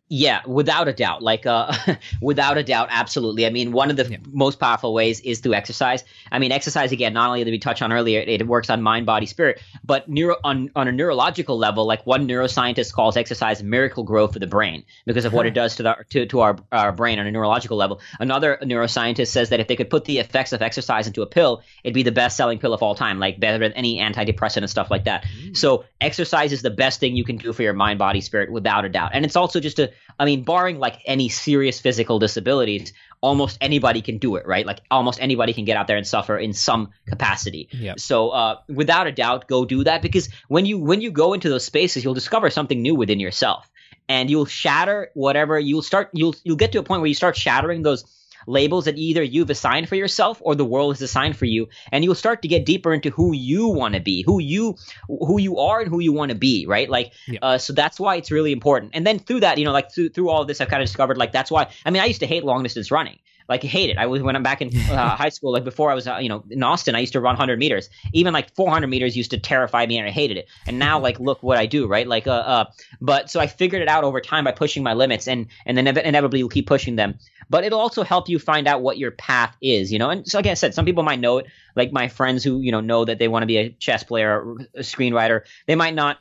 Yeah, without a doubt. Like, uh, *laughs* without a doubt, absolutely. I mean, one of the yeah. most powerful ways is through exercise. I mean, exercise again. Not only did we touch on earlier, it, it works on mind, body, spirit, but neuro on on a neurological level. Like one neuroscientist calls exercise Miracle-Gro for the brain because of what it does to the to, to our our brain on a neurological level. Another neuroscientist says that if they could put the effects of exercise into a pill, it'd be the best selling pill of all time, like better than any antidepressant and stuff like that. Mm. So, exercise is the best thing you can do for your mind, body, spirit, without a doubt. And it's also just a I mean, barring like any serious physical disabilities, almost anybody can do it, right? Like almost anybody can get out there and suffer in some capacity. Yep. So, uh, without a doubt, go do that because when you when you go into those spaces, you'll discover something new within yourself, and you'll shatter whatever you'll start. You'll you'll get to a point where you start shattering those labels that either you've assigned for yourself or the world has assigned for you. And you'll start to get deeper into who you want to be who you who you are and who you want to be right? Like yeah. uh, so that's why it's really important. And then through that you know like through, through all of this i've kind of discovered like that's why i mean i used to hate long distance running like hate it. I was when I'm back in *laughs* uh, high school, like before I was, uh, you know, in Austin, I used to run 100 meters. Even like 400 meters used to terrify me, and I hated it. And now, like, look what I do, right? Like, uh, uh but so I figured it out over time by pushing my limits, and and then inevitably you'll keep pushing them but it'll also help you find out what your path is, you know. And so, like I said, some people might know it, like my friends who you know know that they want to be a chess player, or a screenwriter. They might not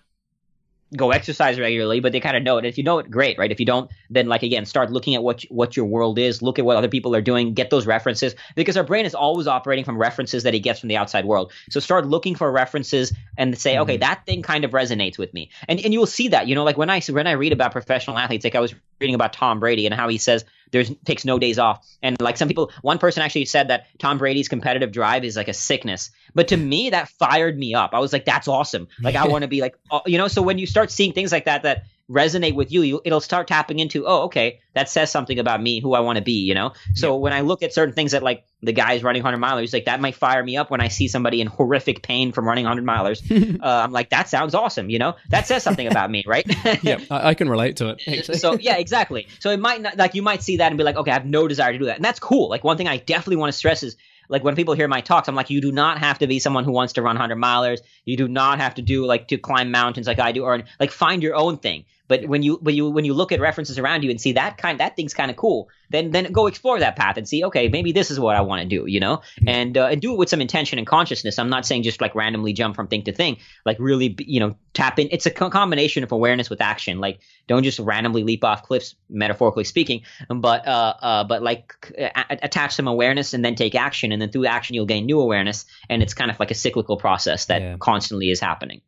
go exercise regularly, but they kind of know it. If you know it, great, right? If you don't, then like again, start looking at what what your world is. Look at what other people are doing. Get those references because our brain is always operating from references that it gets from the outside world. So start looking for references and say, mm-hmm. okay, that thing kind of resonates with me, and and you will see that. You know, like when I when I read about professional athletes, like I was reading about Tom Brady and how he says there's takes no days off. And like some people, one person actually said that Tom Brady's competitive drive is like a sickness. But to me, that fired me up. I was like, that's awesome. Like I *laughs* want to be like, uh, you know. So when you start seeing things like that, that resonate with you, you it'll start tapping into, oh, okay, that says something about me, who I want to be, you know? So yeah. when I look at certain things that like the guys running 100 milers, like that might fire me up when I see somebody in horrific pain from running 100 milers. *laughs* uh, I'm like, that sounds awesome, you know? That says something about me, right? *laughs* yeah, I, I, can relate to it. *laughs* Actually. so yeah, exactly. So it might not, like, you might see that and be like, okay, I have no desire to do that. And that's cool. Like one thing I definitely want to stress is like when people hear my talks, I'm like, you do not have to be someone who wants to run 100 milers. You do not have to do like to climb mountains like I do, or like find your own thing. But when you when you when you look at references around you and see that kind that thing's kind of cool, then then go explore that path and see okay maybe this is what I want to do, you know, mm-hmm. and uh, and do it with some intention and consciousness. I'm not saying just like randomly jump from thing to thing, like really you know tap in. It's a co- combination of awareness with action. Like don't just randomly leap off cliffs, metaphorically speaking, but uh, uh but like a- attach some awareness and then take action, and then through action you'll gain new awareness, and it's kind of like a cyclical process that yeah. constantly is happening.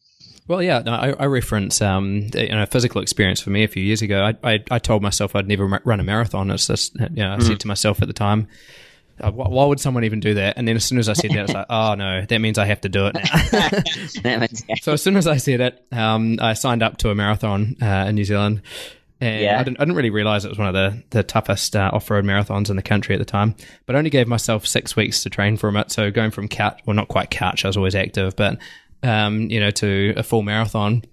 Well, yeah, no, I, I, reference um, you know, a physical experience for me a few years ago. I, I, I told myself I'd never run a marathon. It's just, you know, I mm. said to myself at the time, uh, why would someone even do that? And then as soon as I said that, it's like, oh no, that means I have to do it now. *laughs* so as soon as I said it, um, I signed up to a marathon uh, in New Zealand. And yeah. I, didn't, I didn't really realize it was one of the, the toughest uh, off road marathons in the country at the time. But I only gave myself six weeks to train from it. So going from couch, well, not quite couch, I was always active, but um, you know, to a full marathon.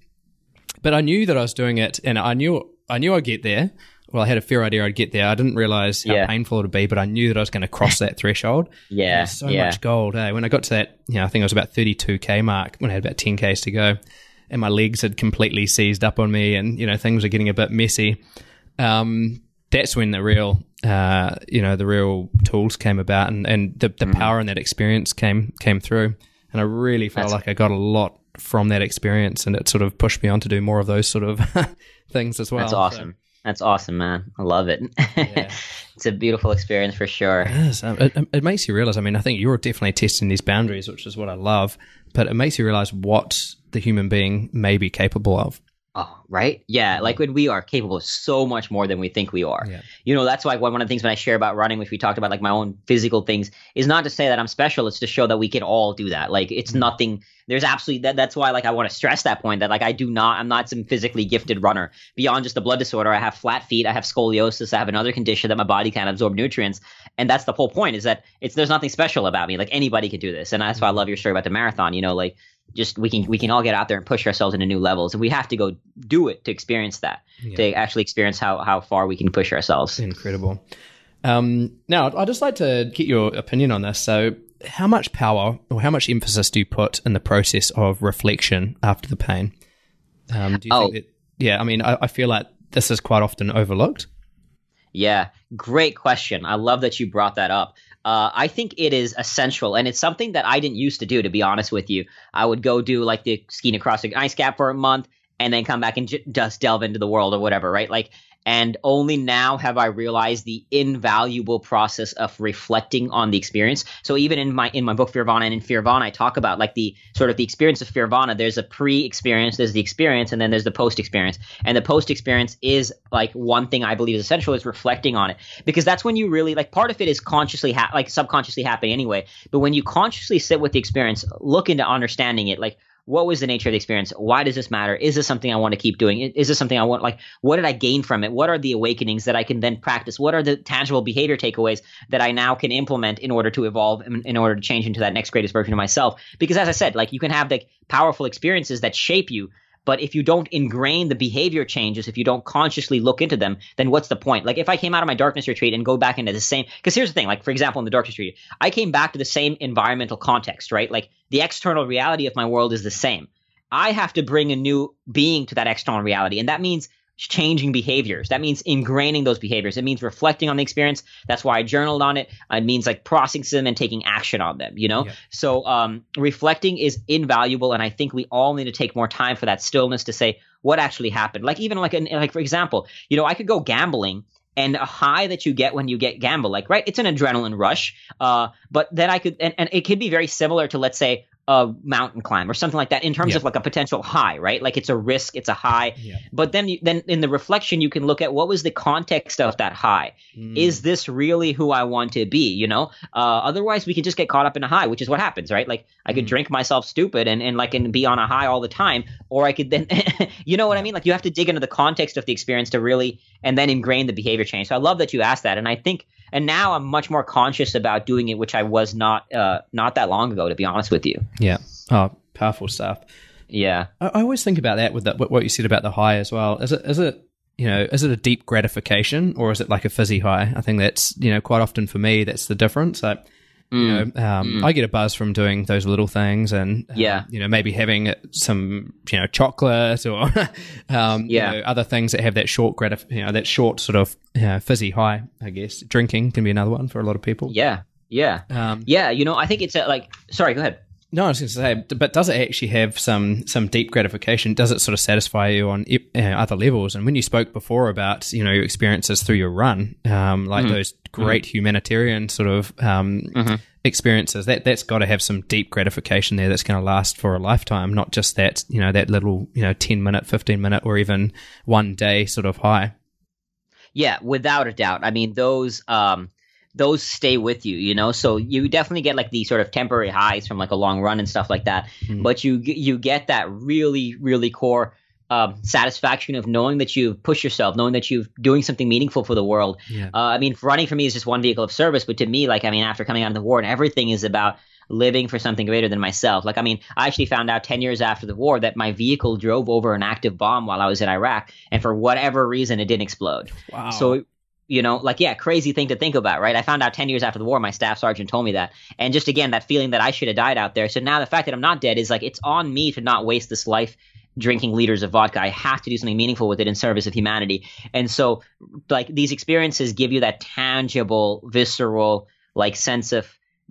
But I knew that I was doing it, and I knew I knew I'd get there. Well, I had a fair idea I'd get there. I didn't realize how yeah. painful it would be, but I knew that I was going to cross that threshold. *laughs* yeah, so yeah. much gold. Eh? When I got to that, you know, I think it was about 32k mark when I had about 10k's to go, and my legs had completely seized up on me, and you know things were getting a bit messy. Um, that's when the real, uh, you know, the real tools came about, and, and the, the mm. power and that experience came came through. And I really felt That's like I got a lot from that experience and it sort of pushed me on to do more of those sort of *laughs* things as well. That's awesome. So. That's awesome, man. I love it. *laughs* Yeah. it's a beautiful experience for sure. It is. Um, it, it, makes you realize. I mean, I think you're definitely testing these boundaries, which is what I love. But it makes you realize what the human being may be capable of. Oh, right? Yeah, like when we are capable of so much more than we think we are. Yeah. You know, that's why one of the things when I share about running, which we talked about, like my own physical things, is not to say that I'm special. It's to show that we can all do that. Like it's mm-hmm. nothing. There's absolutely that. That's why, like, I want to stress that point that, like, I do not. I'm not some physically gifted runner. Beyond just a blood disorder, I have flat feet. I have scoliosis. I have another condition that my body can't absorb nutrients. And that's the whole point. Is that it's there's nothing special about me. Like anybody could do this. And that's why I mm-hmm. love your story about the marathon. You know, like just we can we can all get out there and push ourselves into new levels and we have to go do it to experience that yeah. to actually experience how how far we can push ourselves incredible um, now i'd just like to get your opinion on this so how much power or how much emphasis do you put in the process of reflection after the pain um, do you oh. think that yeah i mean I, I feel like this is quite often overlooked? Yeah, great question. I love that you brought that up. Uh, I think it is essential, and it's something that I didn't used to do. To be honest with you, I would go do like the skiing across the ice cap for a month, and then come back and j- just delve into the world or whatever, right? Like and only now have I realized the invaluable process of reflecting on the experience. So even in my in my book Fearvana and in Fearvana, I talk about like the sort of the experience of Fearvana. There's a pre-experience, there's the experience, and then there's the post-experience. And the post-experience is like one thing I believe is essential is reflecting on it because that's when you really like part of it is consciously ha- like subconsciously happening anyway. But when you consciously sit with the experience, look into understanding it, like what was the nature of the experience? Why does this matter? Is this something I want to keep doing? Is this something I want? Like, what did I gain from it? What are the awakenings that I can then practice? What are the tangible behavior takeaways that I now can implement in order to evolve, in, in order to change into that next greatest version of myself? Because as I said, like you can have like powerful experiences that shape you, but if you don't ingrain the behavior changes, if you don't consciously look into them, then what's the point? Like if I came out of my darkness retreat and go back into the same, because here's the thing, like for example, in the darkness retreat, I came back to the same environmental context, right? Like the external reality of my world is the same. I have to bring a new being to that external reality. And that means changing behaviors. That means ingraining those behaviors. It means reflecting on the experience. That's why I journaled on it. It means like processing them and taking action on them, you know? Yeah. So um, reflecting is invaluable. And I think we all need to take more time for that stillness to say what actually happened. Like even like, like for example, you know, I could go gambling and a high that you get when you get gamble like right it's an adrenaline rush uh, but then i could and, and it could be very similar to let's say a mountain climb or something like that in terms yeah. of like a potential high, right? Like it's a risk, it's a high. Yeah. But then you, then in the reflection you can look at what was the context of that high. Mm. Is this really who I want to be, you know? Uh, otherwise we can just get caught up in a high, which is what happens, right? Like I could mm. drink myself stupid and and like and be on a high all the time or I could then *laughs* you know what I mean? Like you have to dig into the context of the experience to really and then ingrain the behavior change. So I love that you asked that and I think and now I'm much more conscious about doing it, which I was not uh, not that long ago, to be honest with you. Yeah. Oh, powerful stuff. Yeah. I, I always think about that with that, what you said about the high as well. Is it is it you know is it a deep gratification or is it like a fizzy high? I think that's you know quite often for me that's the difference. Like, you know, mm. um, mm. I get a buzz from doing those little things, and um, yeah, you know, maybe having some, you know, chocolate or *laughs* um, yeah, you know, other things that have that short gratif- you know, that short sort of you know, fizzy high. I guess drinking can be another one for a lot of people. Yeah, yeah, um, yeah. You know, I think it's a, like. Sorry, go ahead. No, I was going to say, but does it actually have some some deep gratification? Does it sort of satisfy you on uh, other levels? And when you spoke before about you know your experiences through your run, um, like mm-hmm. those great mm-hmm. humanitarian sort of um, mm-hmm. experiences, that that's got to have some deep gratification there. That's going to last for a lifetime, not just that you know that little you know ten minute, fifteen minute, or even one day sort of high. Yeah, without a doubt. I mean, those. Um, those stay with you, you know. So you definitely get like these sort of temporary highs from like a long run and stuff like that. Mm. But you you get that really really core um, satisfaction of knowing that you've pushed yourself, knowing that you're doing something meaningful for the world. Yeah. Uh, I mean, running for me is just one vehicle of service, but to me, like I mean, after coming out of the war, and everything is about living for something greater than myself. Like, I mean, I actually found out 10 years after the war that my vehicle drove over an active bomb while I was in Iraq, and for whatever reason, it didn't explode. Wow. So you know, like, yeah, crazy thing to think about, right? I found out 10 years after the war, my staff sergeant told me that. And just again, that feeling that I should have died out there. So now the fact that I'm not dead is like, it's on me to not waste this life drinking liters of vodka. I have to do something meaningful with it in service of humanity. And so, like, these experiences give you that tangible, visceral, like, sense of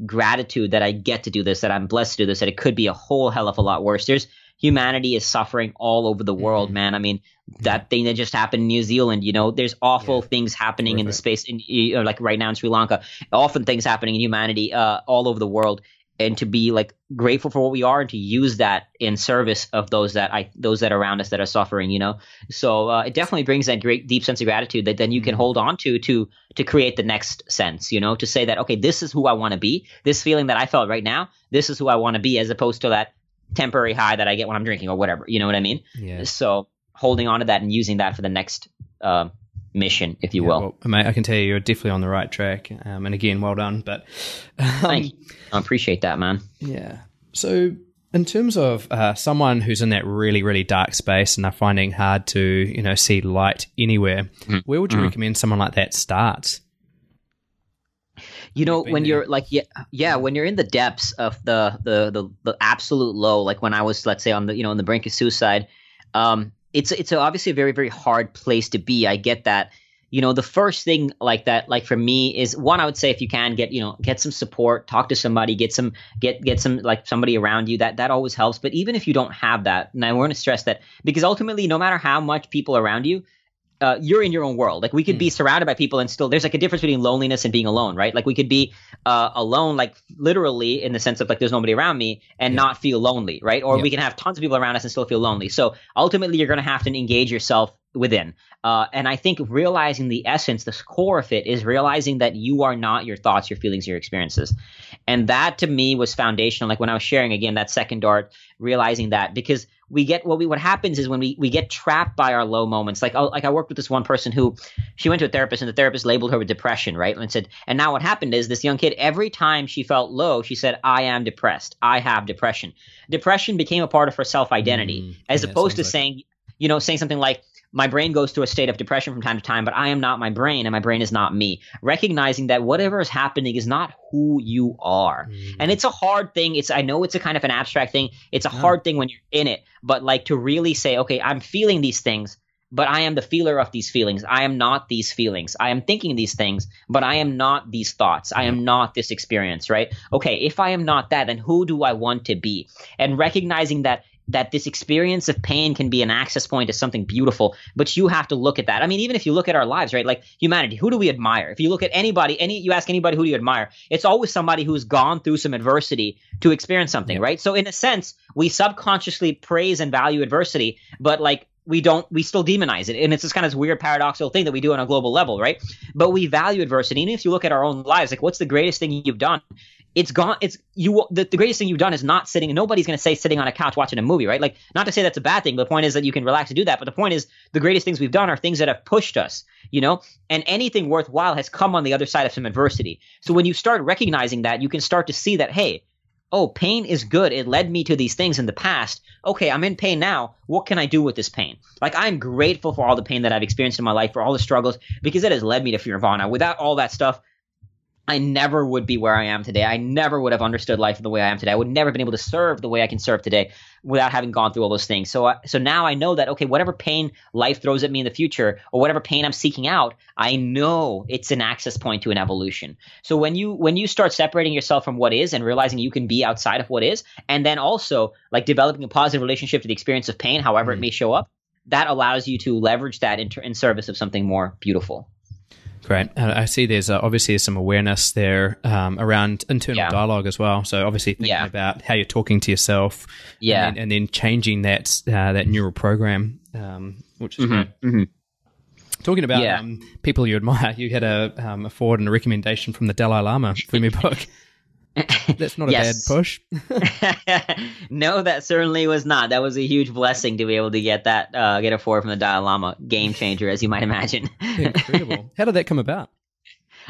gratitude that I get to do this, that I'm blessed to do this, that it could be a whole hell of a lot worse. There's humanity is suffering all over the world, mm-hmm. man. I mean, that thing that just happened in New Zealand, you know, there's awful yeah. things happening in the space, in, you know, like right now in Sri Lanka, often things happening in humanity uh, all over the world. And to be like grateful for what we are, and to use that in service of those that I those that are around us that are suffering, you know. So uh, it definitely brings that great deep sense of gratitude that then you can mm-hmm. hold on to to to create the next sense, you know, to say that okay, this is who I want to be. This feeling that I felt right now, this is who I want to be, as opposed to that temporary high that I get when I'm drinking or whatever. You know what I mean? Yeah. So holding on to that and using that for the next uh, mission, if you yeah, will. Well, mate, I can tell you, you're definitely on the right track. Um, and again, well done. But um, thank you. I appreciate that, man. Yeah. So. In terms of uh, someone who's in that really, really dark space and are finding hard to, you know, see light anywhere, mm-hmm. where would you mm-hmm. recommend someone like that starts? You know when you're like yeah yeah when you're in the depths of the, the the the absolute low like when i was let's say on the you know on the brink of suicide um it's it's obviously a very very hard place to be. I get that. You know, the first thing like that, like for me, is one. I would say if you can get, you know, get some support, talk to somebody, get some, get get some like somebody around you. That that always helps. But even if you don't have that, and I want to stress that because ultimately, no matter how much people around you, uh, you're in your own world. Like we could mm. be hmm. surrounded by people and still there's like a difference between loneliness and being alone, right? Like we could be uh, alone, like literally in the sense of like there's nobody around me and yeah. not feel lonely, right? Or yeah. we can have tons of people around us and still feel lonely. So ultimately, you're going to have to engage yourself within. Uh, and I think realizing the essence, the core of it is realizing that you are not your thoughts, your feelings, your experiences. And that to me was foundational. Like when I was sharing again that second dart, realizing that because we get what we what happens is when we we get trapped by our low moments. Like oh, like I worked with this one person who she went to a therapist and the therapist labeled her with depression, right? And said, and now what happened is this young kid every time she felt low, she said, "I am depressed. I have depression." Depression became a part of her self identity, mm, as yeah, opposed to like saying, you know, saying something like my brain goes through a state of depression from time to time, but I am not my brain and my brain is not me. Recognizing that whatever is happening is not who you are. Mm. And it's a hard thing. It's I know it's a kind of an abstract thing. It's a hard thing when you're in it, but like to really say, okay, I'm feeling these things, but I am the feeler of these feelings. I am not these feelings. I am thinking these things, but I am not these thoughts. I am not this experience, right? Okay, if I am not that, then who do I want to be? And recognizing that that this experience of pain can be an access point to something beautiful, but you have to look at that. I mean, even if you look at our lives, right? Like humanity, who do we admire? If you look at anybody, any you ask anybody who do you admire, it's always somebody who's gone through some adversity to experience something, yeah. right? So in a sense, we subconsciously praise and value adversity, but like we don't we still demonize it and it's this kind of weird paradoxical thing that we do on a global level right but we value adversity and if you look at our own lives like what's the greatest thing you've done it's gone it's you the, the greatest thing you've done is not sitting nobody's going to say sitting on a couch watching a movie right? Like not to say that's a bad thing but the point is that you can relax to do that but the point is the greatest things we've done are things that have pushed us you know? And anything worthwhile has come on the other side of some adversity. So when you start recognizing that you can start to see that hey oh pain is good. It led me to these things in the past. Okay i'm in pain now. What can i do with this pain? Like i'm grateful for all the pain that i've experienced in my life for all the struggles because it has led me to Fearvana without all that stuff I never would be where I am today. I never would have understood life the way I am today. I would never have been able to serve the way I can serve today without having gone through all those things. So, uh, so now I know that okay, whatever pain life throws at me in the future, or whatever pain I'm seeking out, I know it's an access point to an evolution. So when you when you start separating yourself from what is and realizing you can be outside of what is, and then also like developing a positive relationship to the experience of pain, however mm-hmm. it may show up, that allows you to leverage that in, in service of something more beautiful. Great. I see there's uh, obviously some awareness there um, around internal yeah. dialogue as well. So obviously thinking yeah. about how you're talking to yourself, yeah, and then, and then changing that uh, that neural program, um, which is mm-hmm. great. Mm-hmm. Talking about yeah. um, people you admire, *laughs* you had a, um, a foreword and a recommendation from the Dalai Lama for your book. *laughs* That's not a bad push. *laughs* *laughs* no, that certainly was not. That was a huge blessing to be able to get that, uh, get a four from the Dalai Lama. Game changer, as you might imagine. Incredible. How did that come about?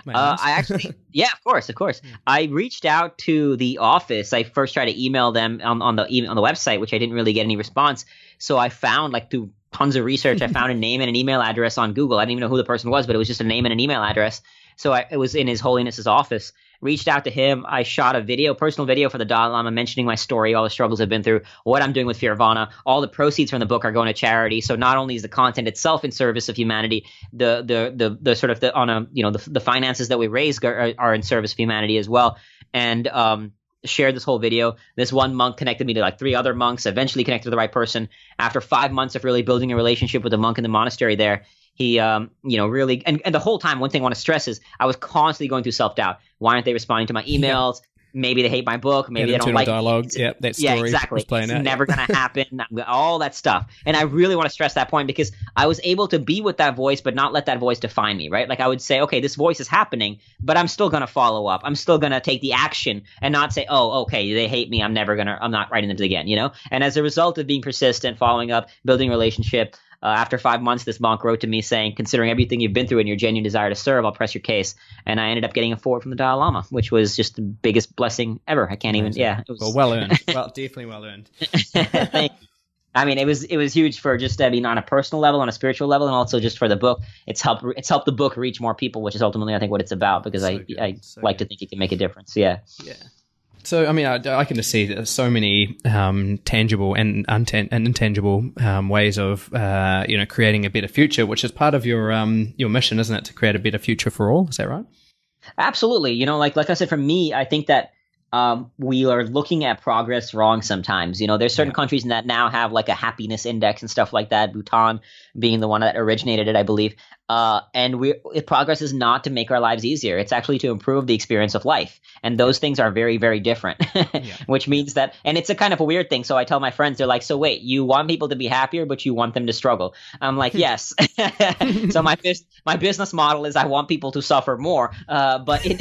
Uh, I actually, yeah, of course, of course. Hmm. I reached out to the office. I first tried to email them on, on the on the website, which I didn't really get any response. So I found, like, through tons of research, I found a name and an email address on Google. I didn't even know who the person was, but it was just a name and an email address. So I, it was in His Holiness's office reached out to him. I shot a video, personal video for the Dalai Lama mentioning my story, all the struggles I've been through, what I'm doing with Fearvana. All the proceeds from the book are going to charity. So not only is the content itself in service of humanity, the the the, the sort of the on a you know the, the finances that we raise are, are in service of humanity as well. And um, shared this whole video. This one monk connected me to like three other monks, eventually connected to the right person. After five months of really building a relationship with a monk in the monastery there, he um, you know really and, and the whole time one thing i want to stress is i was constantly going through self-doubt. Why aren't they responding to my emails? Maybe they hate my book maybe yeah, they don't like dialogue. Yeah that story yeah exactly. it's out, never gonna *laughs* happen all that stuff. And i really want to stress that point because i was able to be with that voice but not let that voice define me right? Like i would say okay this voice is happening but i'm still gonna follow up. I'm still gonna take the action and not say oh okay they hate me. I'm never gonna i'm not writing them again you know? And as a result of being persistent following up building relationship uh, after five months, this monk wrote to me saying, considering everything you've been through and your genuine desire to serve, I'll press your case. And I ended up getting a foreword from the Dalai Lama, which was just the biggest blessing ever. I can't even, yeah. It was, well, well earned. well, definitely well earned. *laughs* *laughs* I mean, it was it was huge for just I mean on a personal level, on a spiritual level, and also just for the book. It's helped it's helped the book reach more people, which is ultimately I think what it's about because so I good. I so like good. to think it can make a difference. Yeah. Yeah. So, I mean, I, I can just see there's so many um, tangible and, and intangible um, ways of, uh, you know, creating a better future, which is part of your um, your mission, isn't it, to create a better future for all? Is that right? Absolutely. You know, like like I said, for me, I think that um, we are looking at progress wrong sometimes. You know, there's certain yeah. countries that now have like a happiness index and stuff like that. Bhutan being the one that originated it, I believe. Uh, and we progress is not to make our lives easier. It's actually to improve the experience of life. And those things are very, very different. *laughs* yeah. Which means that, and it's a kind of a weird thing. So I tell my friends, they're like, "So wait, you want people to be happier, but you want them to struggle?" I'm like, *laughs* "Yes." *laughs* so my my business model is I want people to suffer more, uh, but in,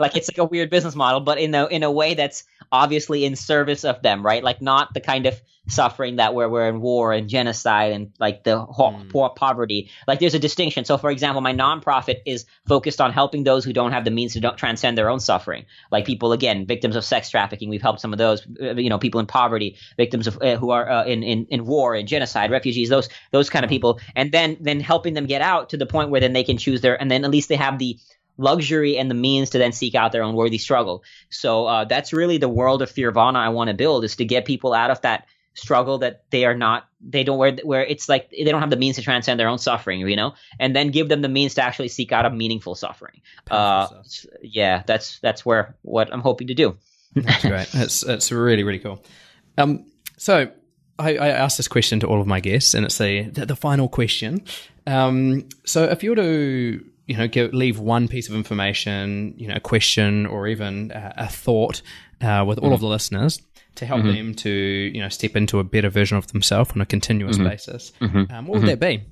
like it's like a weird business model, but in a in a way that's obviously in service of them, right? Like not the kind of suffering that we're, we're in war and genocide and like the mm. poor poverty. Like there's a distinction. So for example, my nonprofit is focused on helping those who don't have the means to transcend their own suffering. Like people, again, victims of sex trafficking. We've helped some of those, uh, you know, people in poverty, victims of uh, who are uh, in, in, in war and genocide, refugees, those, those kind of hmm. people. And then, then helping them get out to the point where then they can choose their, and then at least they have the, luxury and the means to then seek out their own worthy struggle. So uh, that's really the world of Fearvana I want to build is to get people out of that struggle that they are not they don't where where it's like they don't have the means to transcend their own suffering you know? And then give them the means to actually seek out a meaningful suffering. Uh, yeah that's that's where what i'm hoping to do. That's great. That's that's really really cool. Um so I, I asked this question to all of my guests and it's the the, the final question. Um so if you were to you know give, leave one piece of information you know a question or even a, a thought uh, with all mm. of the listeners to help mm-hmm. them to you know step into a better version of themselves on a continuous mm-hmm. basis. Mm-hmm. Um, what would that be?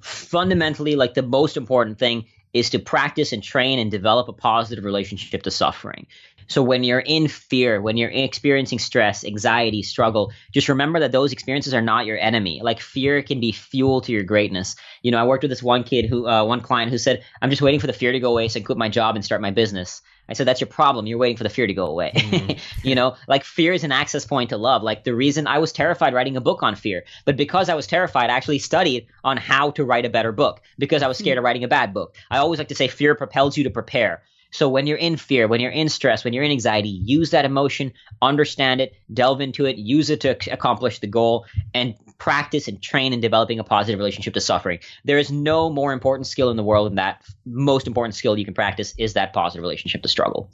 Fundamentally, like the most important thing is to practice and train and develop a positive relationship to suffering. So when you're in fear, when you're experiencing stress, anxiety, struggle, just remember that those experiences are not your enemy. Like fear can be fuel to your greatness. You know, I worked with this one kid who, uh, one client who said, "I'm just waiting for the fear to go away so I can quit my job and start my business." I said, that's your problem. You're waiting for the fear to go away. Mm. *laughs* you know, like fear is an access point to love. Like the reason I was terrified writing a book on fear, but because I was terrified, I actually studied on how to write a better book because I was scared mm. *laughs* of writing a bad book. I always like to say fear propels you to prepare. So when you're in fear, when you're in stress, when you're in anxiety, use that emotion, understand it, delve into it, use it to accomplish the goal, and practice and train in developing a positive relationship to suffering. There is no more important skill in the world than that. Most important skill you can practice is that positive relationship to struggle.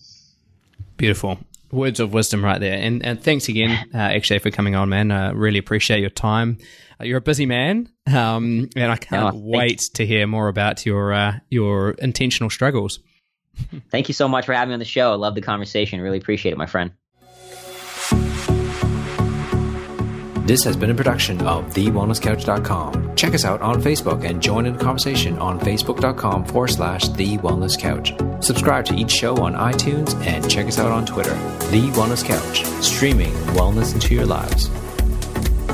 Beautiful. Words of wisdom right there. And, and thanks again, *laughs* uh, Akshay, for coming on, man. I uh, really appreciate your time. Uh, you're a busy man, um, and I can't oh, wait to hear more about your uh, your intentional struggles. Thank you so much for having me on the show. I love the conversation. Really appreciate it, my friend. This has been a production of TheWellnessCouch.com. Check us out on Facebook and join in the conversation on Facebook.com forward slash The Wellness Couch. Subscribe to each show on iTunes and check us out on Twitter. The Wellness Couch, streaming wellness into your lives.